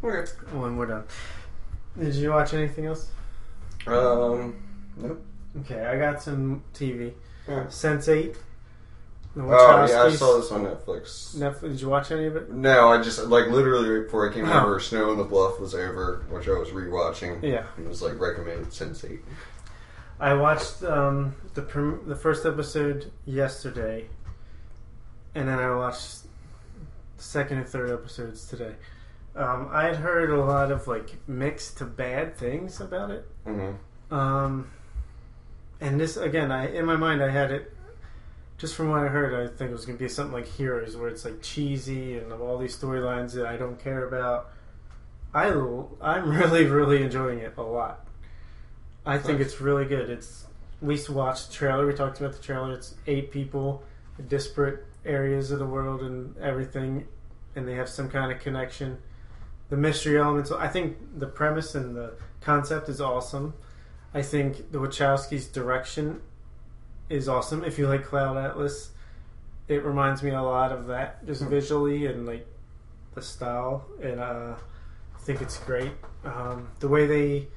Okay. when we're done. Did you watch anything else? Um. Nope. Okay, I got some TV. Yeah. Sense8. The Oh yeah, I Wachowskis. saw this on Netflix. Netflix. Did you watch any of it? No, I just like literally right before I came Oh. over, Snow on the Bluff was over, which I was rewatching. Yeah. It was like recommended Sense8. I watched um, the prim- the first episode yesterday, and then I watched second and third episodes today. Um, I had heard a lot of like mixed to bad things about it, Mm-hmm. um, and this again, I in my mind I had it just from what I heard. I think it was going to be something like Heroes, where it's like cheesy and all these storylines that I don't care about. I I'm *laughs* really really enjoying it a lot. I think it's really good. It's we watched the trailer. We talked about the trailer. It's eight people, disparate areas of the world and everything, and they have some kind of connection. The mystery elements. I think the premise and the concept is awesome. I think the Wachowskis' direction is awesome. If you like Cloud Atlas, it reminds me a lot of that, just Hmm. visually and like the style. And uh, I think it's great. Um, the way they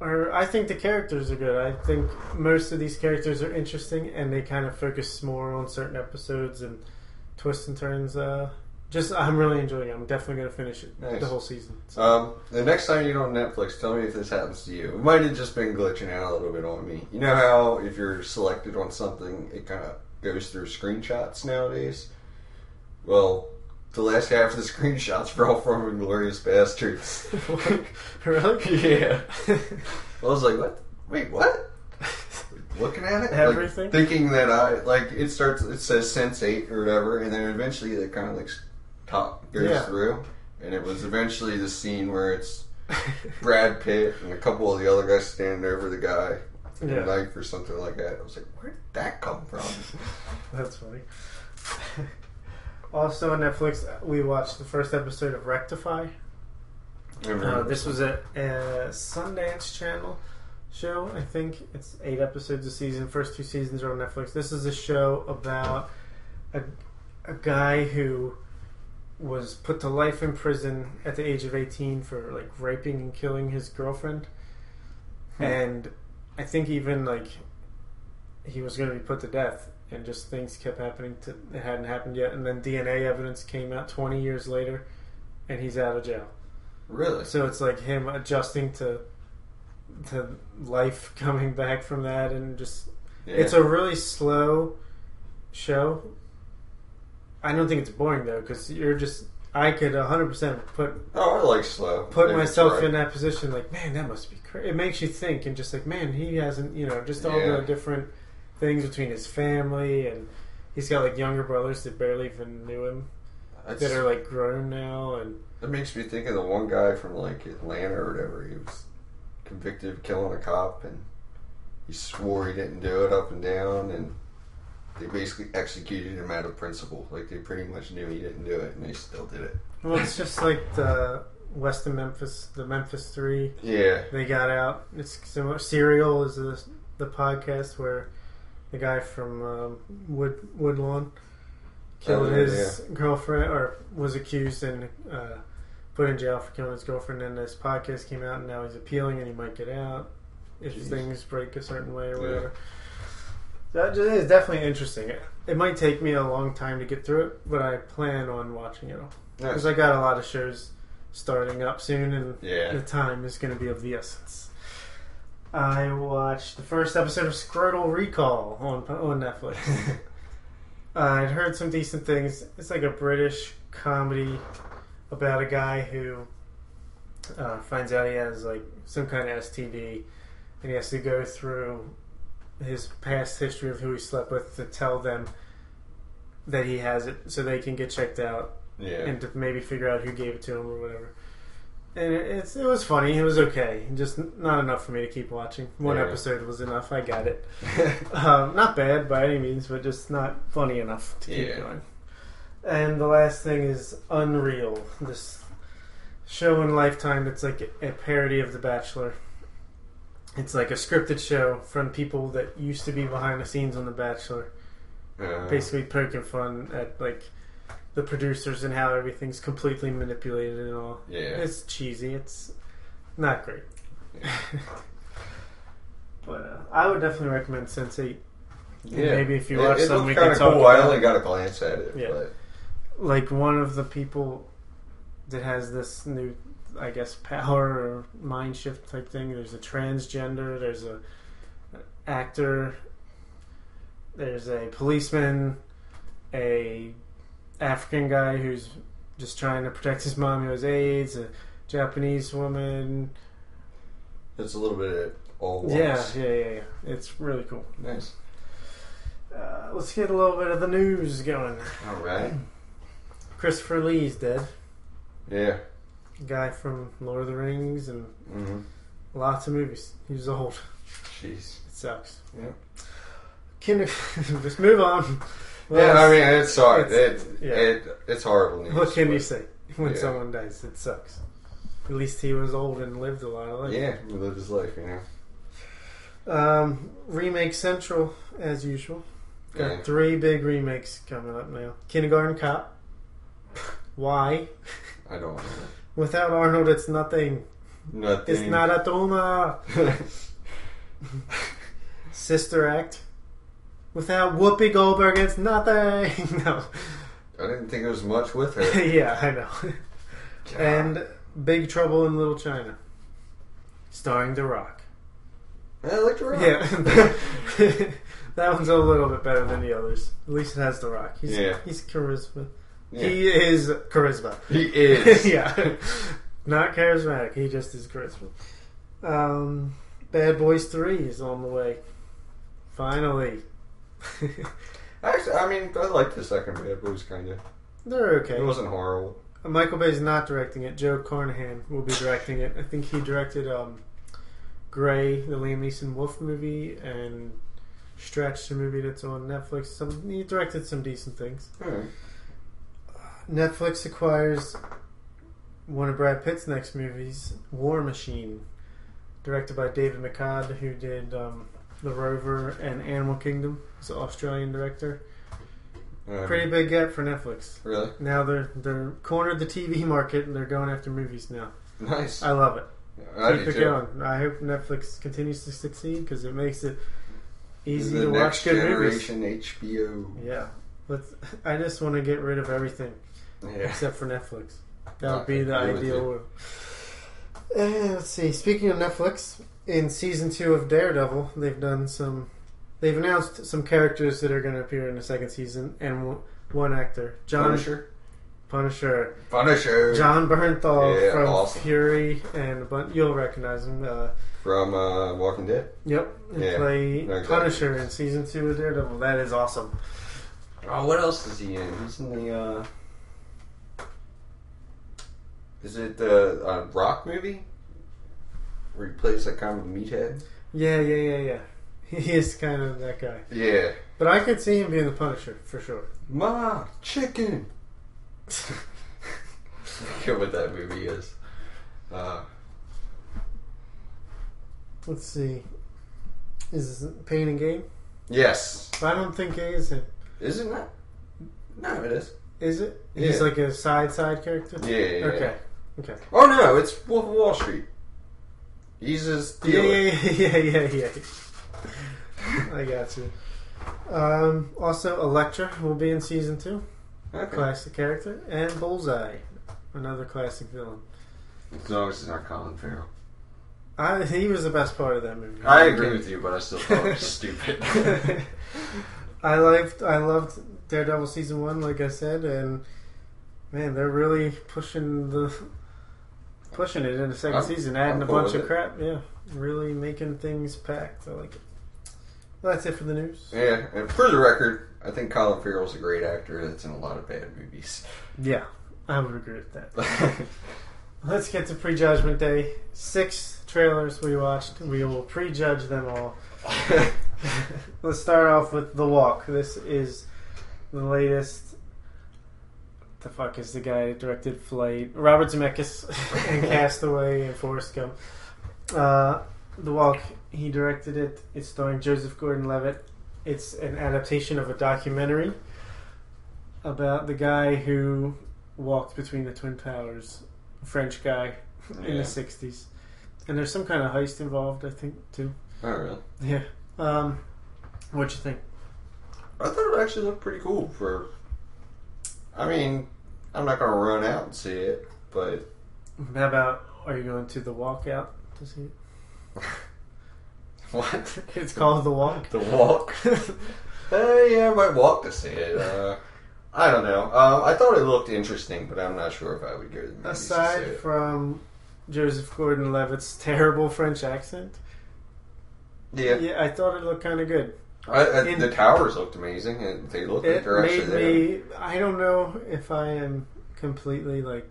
are, I think the characters are good. I think most of these characters are interesting, and they kind of focus more on certain episodes and twists and turns. Uh, just, I'm really enjoying it. I'm definitely going to finish it Nice. the whole season. So. Um, the next time you're on Netflix, tell me if this happens to you. It might have just been glitching out a little bit on me. You know how if you're selected on something, it kind of goes through screenshots nowadays? Well, the last half of the *laughs* screenshots for all from Inglourious Basterds. *laughs* really? yeah. *laughs* I was like, what? Wait, what? Looking at it, like, Everything? thinking that I like it starts. It says Sense Eight or whatever, and then eventually it kind of like top goes Yeah. through, and it was eventually the scene where it's Brad Pitt and a couple of the other guys standing over the guy with Yeah. a knife or something like that. I was like, where did that come from? That's funny. Also on Netflix, we watched the first episode of Rectify. Uh, this was a, a Sundance Channel show. I think it's eight episodes a season. First two seasons are on Netflix. This is a show about a, a guy who was put to life in prison at the age of 18 for like raping and killing his girlfriend. Hmm. And I think even like he was going to be put to death and just things kept happening to it hadn't happened yet and then DNA evidence came out 20 years later and he's out of jail. really? So it's like him adjusting to to life *laughs* coming back from that and just Yeah. it's a really slow show. I don't think it's boring though cuz you're just I could 100% put oh, I like slow. put it's myself right. in that position like man that must be crazy. It makes you think and just like man he hasn't, you know, just all Yeah. the different things between his family and he's got like younger brothers that barely even knew him That's- that are like grown now and That makes me think of the one guy from like Atlanta or whatever. He was convicted of killing a cop, and he swore he didn't do it up and down, and they basically executed him out of principle. Like they pretty much knew he didn't do it, and they still did it. well it's just like the West of Memphis, the Memphis 3 Yeah, they got out. It's similar. Serial is the the podcast where the guy from um, Wood Woodlawn killed Oh, yeah, his girlfriend, or was accused and uh, put in jail for killing his girlfriend. And this podcast came out, and now he's appealing, and he might get out if Jeez. things break a certain way or whatever. That just is definitely interesting. It, it might take me a long time to get through it, but I plan on watching it all nice. because I got a lot of shows starting up soon, and yeah. the time is going to be of the essence. I watched the first episode of Scrotal Recall on on Netflix. *laughs* uh, I'd heard some decent things. It's like a British comedy about a guy who uh, finds out he has like some kind of STD, and he has to go through his past history of who he slept with to tell them that he has it, so they can get checked out yeah. and to maybe figure out who gave it to him or whatever. And it, it's it was funny. It was okay, just not enough for me to keep watching. One Yeah. episode was enough. I got it. *laughs* um, not bad by any means, but just not funny enough to keep Yeah. going. And the last thing is Unreal, this show in Lifetime It's like a parody of The Bachelor. It's like a scripted show from people that used to be behind the scenes on The Bachelor, Uh, basically poking fun at like the producers and how everything's completely manipulated and all. yeah. It's cheesy. It's not great. *laughs* but uh, I would definitely recommend Sense Eight. yeah. Maybe if you watch it some, we can talk cool. I only got a glance at it, Yeah. but Like one of the people that has this new, I guess, power or mind shift type thing. There's a transgender. There's a an actor. There's a policeman. A African guy who's just trying to protect his mom who has AIDS. A Japanese woman. it's a little bit of all. Yeah, yeah, yeah, yeah. It's really cool. Nice. Uh, let's get a little bit of the news going. All right. Christopher Lee's dead. Yeah. Guy from Lord of the Rings and Mm-hmm. lots of movies. He was old. Jeez. It sucks. Yeah. Can *laughs* just move on. Yeah, I mean, it's sorry. it's- It, yeah. it, it's horrible news. what can you say when Yeah. someone dies? It sucks. At least he was old and lived a lot of life. Yeah, he lived his life, you know. Um, remake Central as usual. Got Yeah. three big remakes coming up now. Kindergarten Cop. *laughs* Why? I don't know. Without Arnold, it's nothing. Nothing. It's not a Toma. *laughs* Sister Act. Without Whoopi Goldberg, it's nothing. *laughs* no. I didn't think there was much with her. *laughs* yeah, I know. and Big Trouble in Little China. Starring The Rock. I like the rock. Yeah. *laughs* that one's a little bit better than the others. At least it has The Rock. He's, Yeah. he's charisma. Yeah. He is charisma. He is. yeah. Not charismatic. He just is charisma. Um, Bad Boys 3 is on the way. Finally. *laughs* Actually, I mean, I like the second Bad Boys kind of. They're okay. It wasn't horrible. Michael Bay's not directing it. Joe Carnahan will be directing it. I think he directed um, Grey, the Liam Neeson Wolf movie, and Stretch, the movie that's on Netflix. Some he directed some decent things. Netflix acquires one of Brad Pitt's next movies, War Machine, directed by David Michôd, who did um, The Rover and Animal Kingdom. He's an Australian director. Alright. Pretty big get for Netflix. Really? Now they're they're cornered the TV market and they're going after movies now. Nice. I love it. I Keep it too. going. I hope Netflix continues to succeed because it makes it easy to watch good movies. generation HBO. Yeah, but *laughs* I just want to get rid of everything Yeah. except for Netflix. That would be the ideal. Uh, let's see. Speaking of Netflix, in season two of Daredevil, they've done some. They've announced some characters that are going to appear in the second season, and one- one actor, Jon Punisher. Punisher, Punisher. Jon Bernthal Yeah, from awesome. Fury, and a bun- you'll recognize him. Uh, From uh, Walking Dead. Yep, and Yeah, play exactly. Punisher in season two of Daredevil. That is awesome. Oh, what else is he in? He's in the. Uh... Is it the uh, Rock movie? Where he plays that kind of meathead? Yeah, yeah, yeah, yeah. *laughs* He is kind of that guy. Yeah. But I could see him being the Punisher for sure. Ma, chicken. I forget what that movie is. Uh, Let's see. Is this Pain and Gain? yes. I don't think it is him. Is it not? No, it is. Is it? He's like a side side character. Yeah, yeah, yeah. Okay. Okay. Oh no, it's Wolf of Wall Street. He's his Yeah, yeah, yeah, yeah, yeah. I got you. Um, also, Elektra will be in season two. Okay. Classic character, and Bullseye, another classic villain. As long as it's not Colin Farrell. I, he was the best part of that movie. I agree with you, but I still thought it was *laughs* stupid. I liked I loved Daredevil season one, like I said, and man, they're really pushing the pushing it in the 2nd I'm- season, adding I'm a bunch of it. crap. Yeah, really making things packed. I like it. Well, that's it for the news. yeah, and for the record, I think Colin Farrell's a great actor that's in a lot of bad movies. Yeah, I would agree with that. *laughs* let's get to Prejudgment Day. Six trailers we watched. We will prejudge them all. *laughs* Let's start off with The Walk. This is the latest. The fuck is the guy that directed Flight? Robert Zemeckis *laughs* and Castaway and Forrest Gump. Uh, the Walk. He directed it. It's starring Joseph Gordon-Levitt. It's an adaptation of a documentary about the guy who walked between the Twin Towers. A French guy in Yeah. the '60s, and there's some kind of heist involved. I think too. Oh, really? Yeah. Um, what'd you think? I thought it actually looked pretty cool for. I mean, I'm not gonna run out and see it, but How about are you going to the walkout to see it? *laughs* what? It's called the walk. The walk? *laughs* uh, yeah, I might walk to see it. Uh, I don't know. Um, I thought it looked interesting, but I'm not sure if I would go to the movies to see Aside it. from Joseph Gordon-Levitt's *laughs* terrible French accent, yeah, yeah, I thought it looked kind of good. I, I, the towers looked amazing, and they look like It they're actually made there. me. I don't know if I am completely like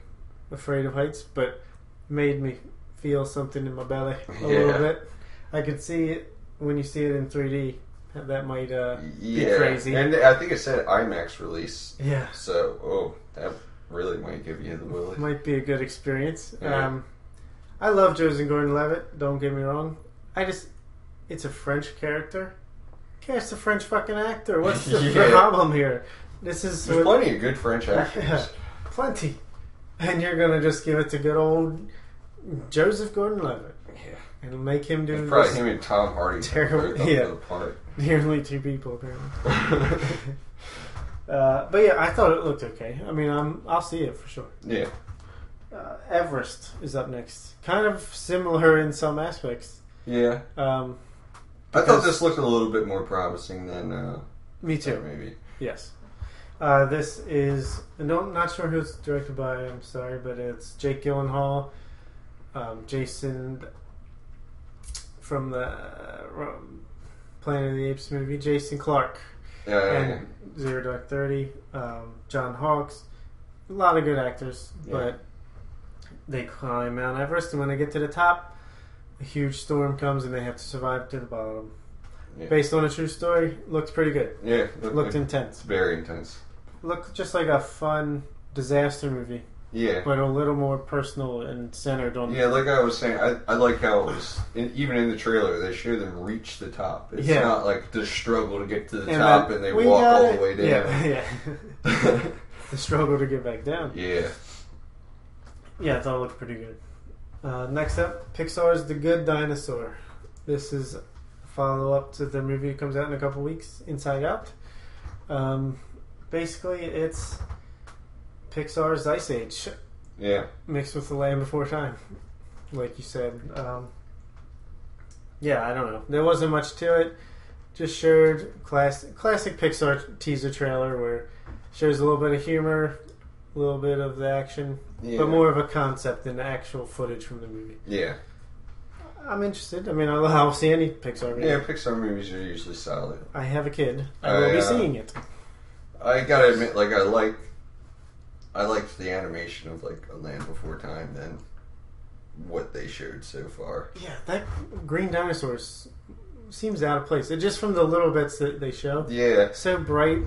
afraid of heights, but made me feel something in my belly a *laughs* Yeah. little bit. I could see it when you see it in 3D. That might uh, yeah, crazy. and I think it said IMAX release, yeah. so oh, that really might give you the willy. might be a good experience. Yeah. Um, I love Joseph Gordon-Levitt. Don't get me wrong. I just, it's a French character. Cast a French fucking actor. What's *laughs* the Yeah. problem here? This is There's what- plenty of good French *laughs* actors. Yeah. plenty, and you're gonna just give it to good old Joseph Gordon-Levitt Yeah. and make him do It's probably him and Tom Hardy. *laughs* Terrible- yeah. the part. nearly two people apparently. uh, but yeah, I thought it looked okay. I mean, I'm I'll see it for sure. yeah. Uh, Everest is up next. Kind of similar in some aspects. Yeah. Um, I thought this looked a little bit more promising than uh, me too. maybe. Yes. Uh, this is no, not sure who it's directed by. I'm sorry, but it's Jake Gyllenhaal, um, Jason from the uh, Planet of the Apes movie, Jason Clarke, Yeah, yeah, yeah. and Zero Dark Thirty, um, John Hawkes. A lot of good actors, Yeah. but they climb Mount Everest, and when they get to the top, a huge storm comes, and they have to survive to the bottom. Yeah. Based on a true story, looked pretty good. Yeah, looked, Looked intense. very intense. Looked just like a fun disaster movie, Yeah. but a little more personal and centered on. Yeah, like I was saying, I, I like how it was, in, even in the trailer, they show them reach the top. It's Yeah. not like the struggle to get to the And top then, and they walk all it." the way down. Yeah, yeah. *laughs* the struggle to get back down. yeah. Yeah, I all it looked pretty good. Uh, next up, Pixar's The Good Dinosaur. This is a follow up to the movie that comes out in a couple weeks, Inside Out. Um, basically, it's Pixar's Ice Age Yeah. mixed with The Land Before Time, like you said. Um, yeah, I don't know. There wasn't much to it. Just showed class, classic Pixar teaser trailer where it shows a little bit of humor, a little bit of the action, Yeah. but more of a concept than actual footage from the movie. Yeah. I'm interested. I mean, I'll, I'll see any Pixar movie. Yeah, Pixar movies are usually solid. I have a kid. I will be uh, seeing it. I gotta admit, like I like, I liked the animation of like A Land Before Time than what they showed so far. Yeah, that green dinosaur seems out of place. It just from the little bits that they show. Yeah, So bright,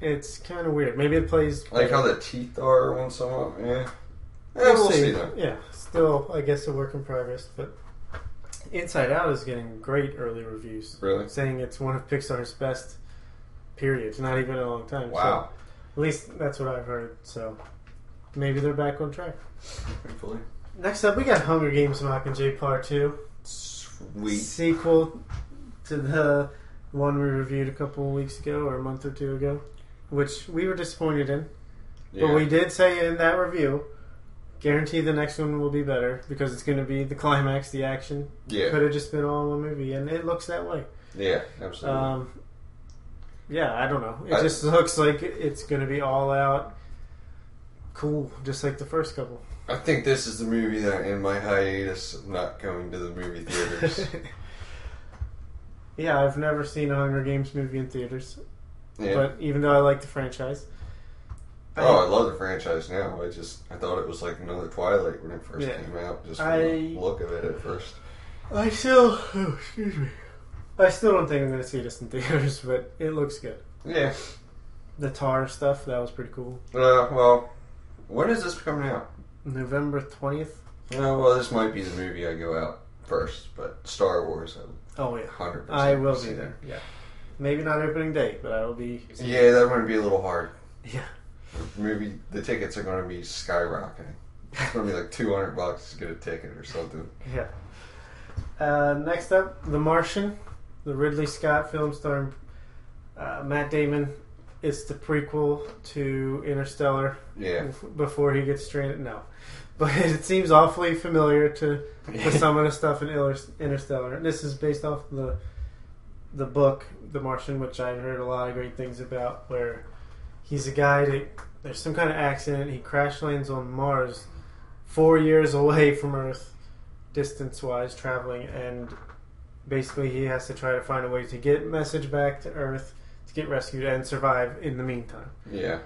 it's kind of weird. Maybe it plays. like how the teeth are on some of them. Yeah, yeah, we'll, see. though. Yeah, still, I guess a work in progress. But Inside Out is getting great early reviews, Really? saying it's one of Pixar's best. Period. Not even a long time. So, Wow. at least that's what I've heard. So maybe they're back on track. Hopefully. Next up, we got Hunger Games Mockingjay Part Two, Sweet. sequel to the one we reviewed a couple of weeks ago or a month or two ago, which we were disappointed in. Yeah. But we did say in that review, guarantee the next one will be better because it's going to be the climax, the action. yeah. Could have just been all one movie, and it looks that way. Yeah. Absolutely. Um, yeah, I don't know. It I- just looks like it's going to be all out, cool, just like the first couple. I think this is the movie that in my hiatus I'm not going to the movie theaters. *laughs* yeah, I've never seen a Hunger Games movie in theaters, yeah. but even though I like the franchise, Oh, I love the franchise now. I just I thought it was like another Twilight when it first Yeah. came out. Just I- the look of it at first. I still, oh, excuse me. I still don't think I'm going to see this in *laughs* theaters, but it looks good. Yeah. The tar stuff that was pretty cool. Uh, well, when is this coming out? November twentieth. Uh, well, this might be the movie I go out first, but Star Wars, Oh yeah, hundred. I will be there. Yeah, maybe not opening day, but I will be. Yeah, that might be a little hard. Yeah. Maybe the tickets are going to be skyrocketing. It's going to be like two hundred bucks to get a ticket or something. Yeah. Uh, next up, The Martian, the Ridley Scott film starring uh, Matt Damon. It's the prequel to Interstellar Yeah. before he gets stranded. No, but *laughs* it seems awfully familiar to, to *laughs* some of the stuff in Interstellar. And this is based off the the book, The Martian, which I heard a lot of great things about. Where he's a guy that there's some kind of accident. He crash lands on Mars, four years away from Earth, distance wise traveling, and basically he has to try to find a way to get message back to Earth to get rescued and survive in the meantime. Yeah.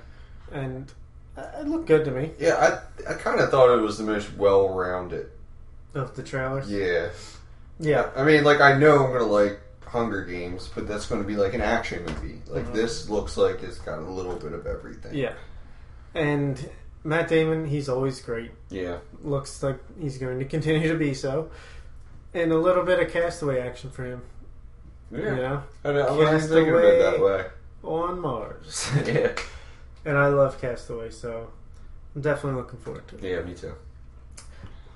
And uh, it looked good to me. Yeah, I I kind of thought it was the most well-rounded. Of the trailers, Yeah. yeah, I mean, like I know I'm gonna like Hunger Games, but that's gonna be like an action movie. Like Mhm. this looks like it's got a little bit of everything. yeah. And Matt Damon, he's always great. Yeah. Looks like he's going to continue to be so. And a little bit of castaway action for him, Yeah. you know, I, know, I wasn't thinking it that way. on Mars. *laughs* yeah. and I love Cast Away, so I'm definitely looking forward to it. Yeah, me too.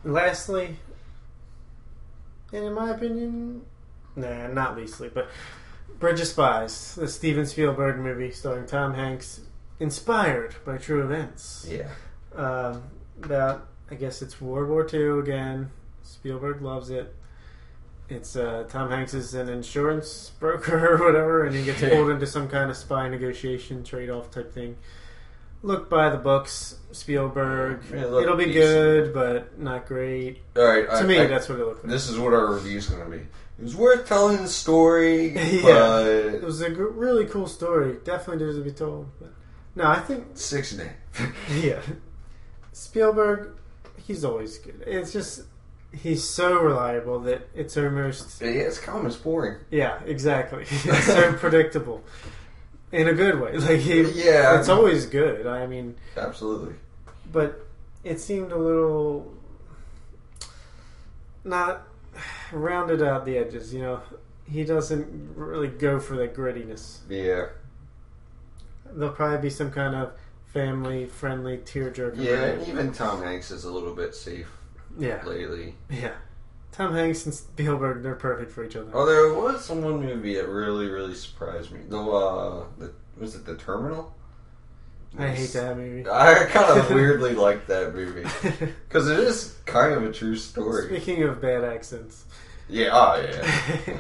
Lastly, and in my opinion, nah, not leastly, but Bridge of Spies, the Steven Spielberg movie starring Tom Hanks, inspired by true events. Yeah. Um, about, I guess it's World War II again. Spielberg loves it. It's uh, Tom Hanks is an insurance broker *laughs* or whatever, and he gets pulled into some kind of spy negotiation trade-off type thing. Look by the books, Spielberg. Yeah, It'll be decent. good, but not great. All right. To I, me, I- that's what it looked like. this is what our review's gonna be. It was worth telling the story, *laughs* Yeah. It was a really cool story. Definitely deserves to be told. But no, I think six day. *laughs* yeah, Spielberg, he's always good. It's just he's so reliable that it's almost yeah, it's calm. It's boring. yeah, exactly. *laughs* It's so predictable in a good way. Like he, Yeah. it's always good. I mean, Absolutely. but it seemed a little not rounded out the edges. You know, he doesn't really go for the grittiness. Yeah. There'll probably be some kind of family friendly tearjerker. Yeah. and Even Tom Hanks is a little bit safe yeah, lately. yeah. Tom Hanks and Spielberg, they're perfect for each other. Oh, there was some one movie that really, really surprised me. The uh, the, was it The Terminal? I hate that movie. I kind of *laughs* weirdly like that movie *laughs* because it is kind of a true story. Speaking of bad accents, Yeah, oh yeah.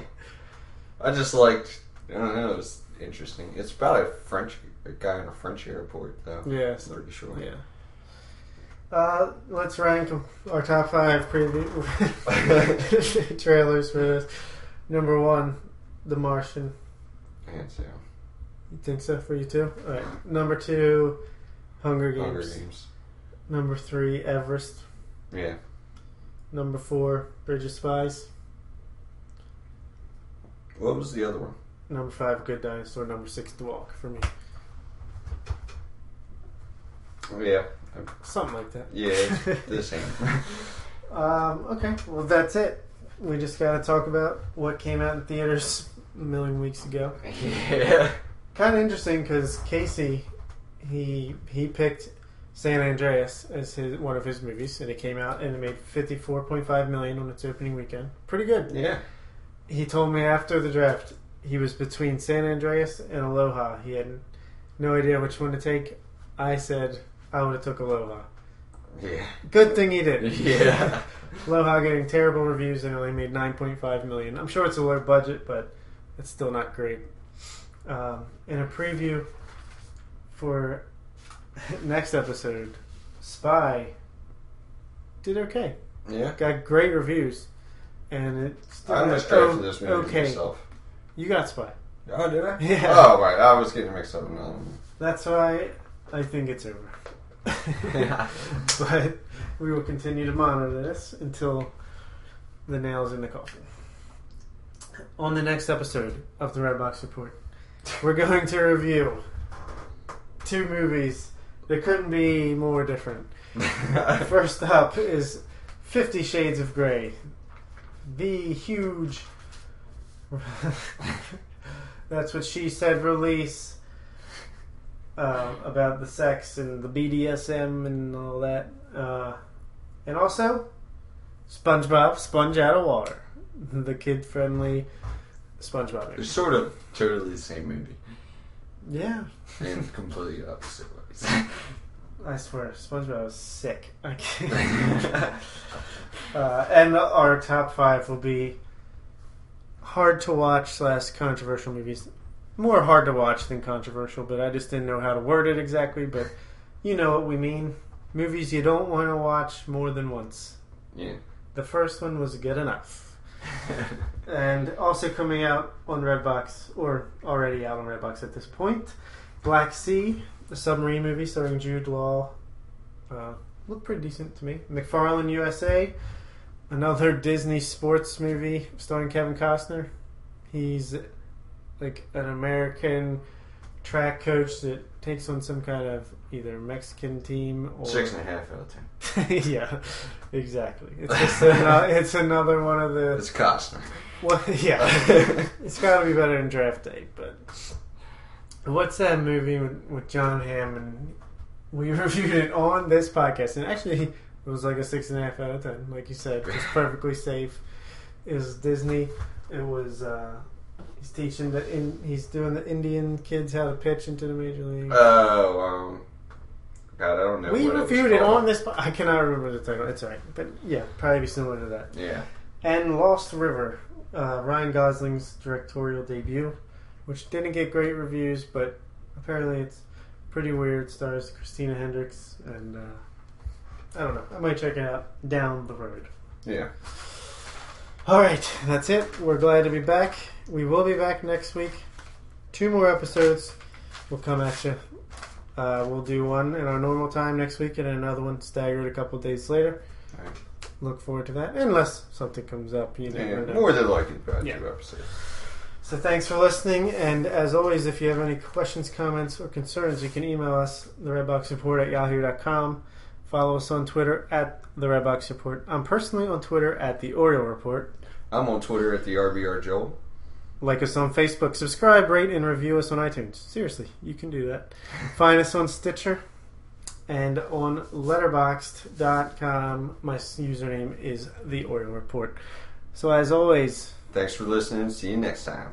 *laughs* I just liked. I don't know. It was interesting. It's about a French a guy in a French airport, though. yes, I'm pretty sure. yeah. Uh, let's rank our top five preview *laughs* *laughs* trailers for this. Number one, The Martian. Hands down. You think so for you too? All right. Number two, Hunger Games. Hunger Games. Number three, Everest. Yeah. Number four, Bridge of Spies. What was the other one? Number five, Good Dinosaur. Number six, The Walk for me. Oh, yeah. Something like that. Yeah. It's *laughs* the same. Um, okay, well that's it. We just got to talk about what came out in theaters a million weeks ago. yeah. Kind of interesting because Casey, he he picked San Andreas as his one of his movies, and it came out and it made fifty four point five million on its opening weekend. Pretty good. Yeah. He told me after the draft he was between San Andreas and Aloha. He had no idea which one to take. I said I would have took Aloha. Yeah. Good thing he did. *laughs* Yeah. *laughs* Aloha getting terrible reviews and only made 9.5 million. I'm sure it's a low budget, but it's still not great. Um, in a preview for *laughs* next episode, Spy did okay. Yeah. Got great reviews, and it still I had almost drafted o- this movie okay. myself. You got Spy. Oh, did I? Yeah. Oh, right. I was getting mixed up with another one. That's why I think it's over. yeah. *laughs* but we will continue to monitor this until the nails in the coffin. On the next episode of the Redbox Report, we're going to review two movies that couldn't be more different. *laughs* First up is Fifty Shades of Grey, the huge. *laughs* That's what she said. Release uh, about the sex and the BDSM and all that, uh, and also SpongeBob Sponge Out of Water, *laughs* the kid-friendly SpongeBob. They're sort of totally the same movie Yeah, in completely opposite ways. *laughs* I swear, SpongeBob was sick. *laughs* Can't. uh, and our top five will be hard to watch slash controversial movies. More hard to watch than controversial, but I just didn't know how to word it exactly. But you know what we mean. Movies you don't want to watch more than once. yeah. The first one was good enough. *laughs* And also coming out on Redbox, or already out on Redbox at this point, Black Sea, submarine movie starring Jude Law. Uh, looked pretty decent to me. McFarland USA, another Disney sports movie starring Kevin Costner. He's like an American track coach that takes on some kind of either Mexican team or Six and a half out of ten. *laughs* yeah, exactly. It's just ano- *laughs* it's another one of the It's Costner. well, *laughs* yeah. it's got to be better than Draft Day, but what's that movie with, with Jon Hamm and we *laughs* reviewed it on this podcast, and actually it was like a six and a half out of ten, like you said, it's *laughs* perfectly safe. It was Disney. It was uh, he's teaching the in, he's doing the Indian kids how to pitch into the major league. Oh, um, God, I don't know. we reviewed it called. on this. I cannot remember the title. It's alright, but yeah, probably be similar to that. Yeah. And Lost River, uh, Ryan Gosling's directorial debut, which didn't get great reviews, but apparently it's pretty weird. Stars Christina Hendricks, and uh, I don't know. I might check it out down the road. Yeah. All right, that's it. We're glad to be back. We will be back next week. Two more episodes will come at you. Uh, we'll do one in our normal time next week, and another one staggered a couple days later. Alright. Look forward to that, unless something comes up. You Yeah, never know. more than likely about Yeah. two episodes. So thanks for listening, and as always, if you have any questions, comments, or concerns, you can email us, the Redbox Report at yahoo.com. Follow us on Twitter at the Redbox Report. I'm personally on Twitter at the Oriole Report. I'm on Twitter at the RBR Joel. Like us on Facebook. Subscribe, rate, and review us on iTunes. Seriously, you can do that. Find us on Stitcher and on letterboxd.com. My username is the Oriole Report. So as always, Thanks for listening. See you next time.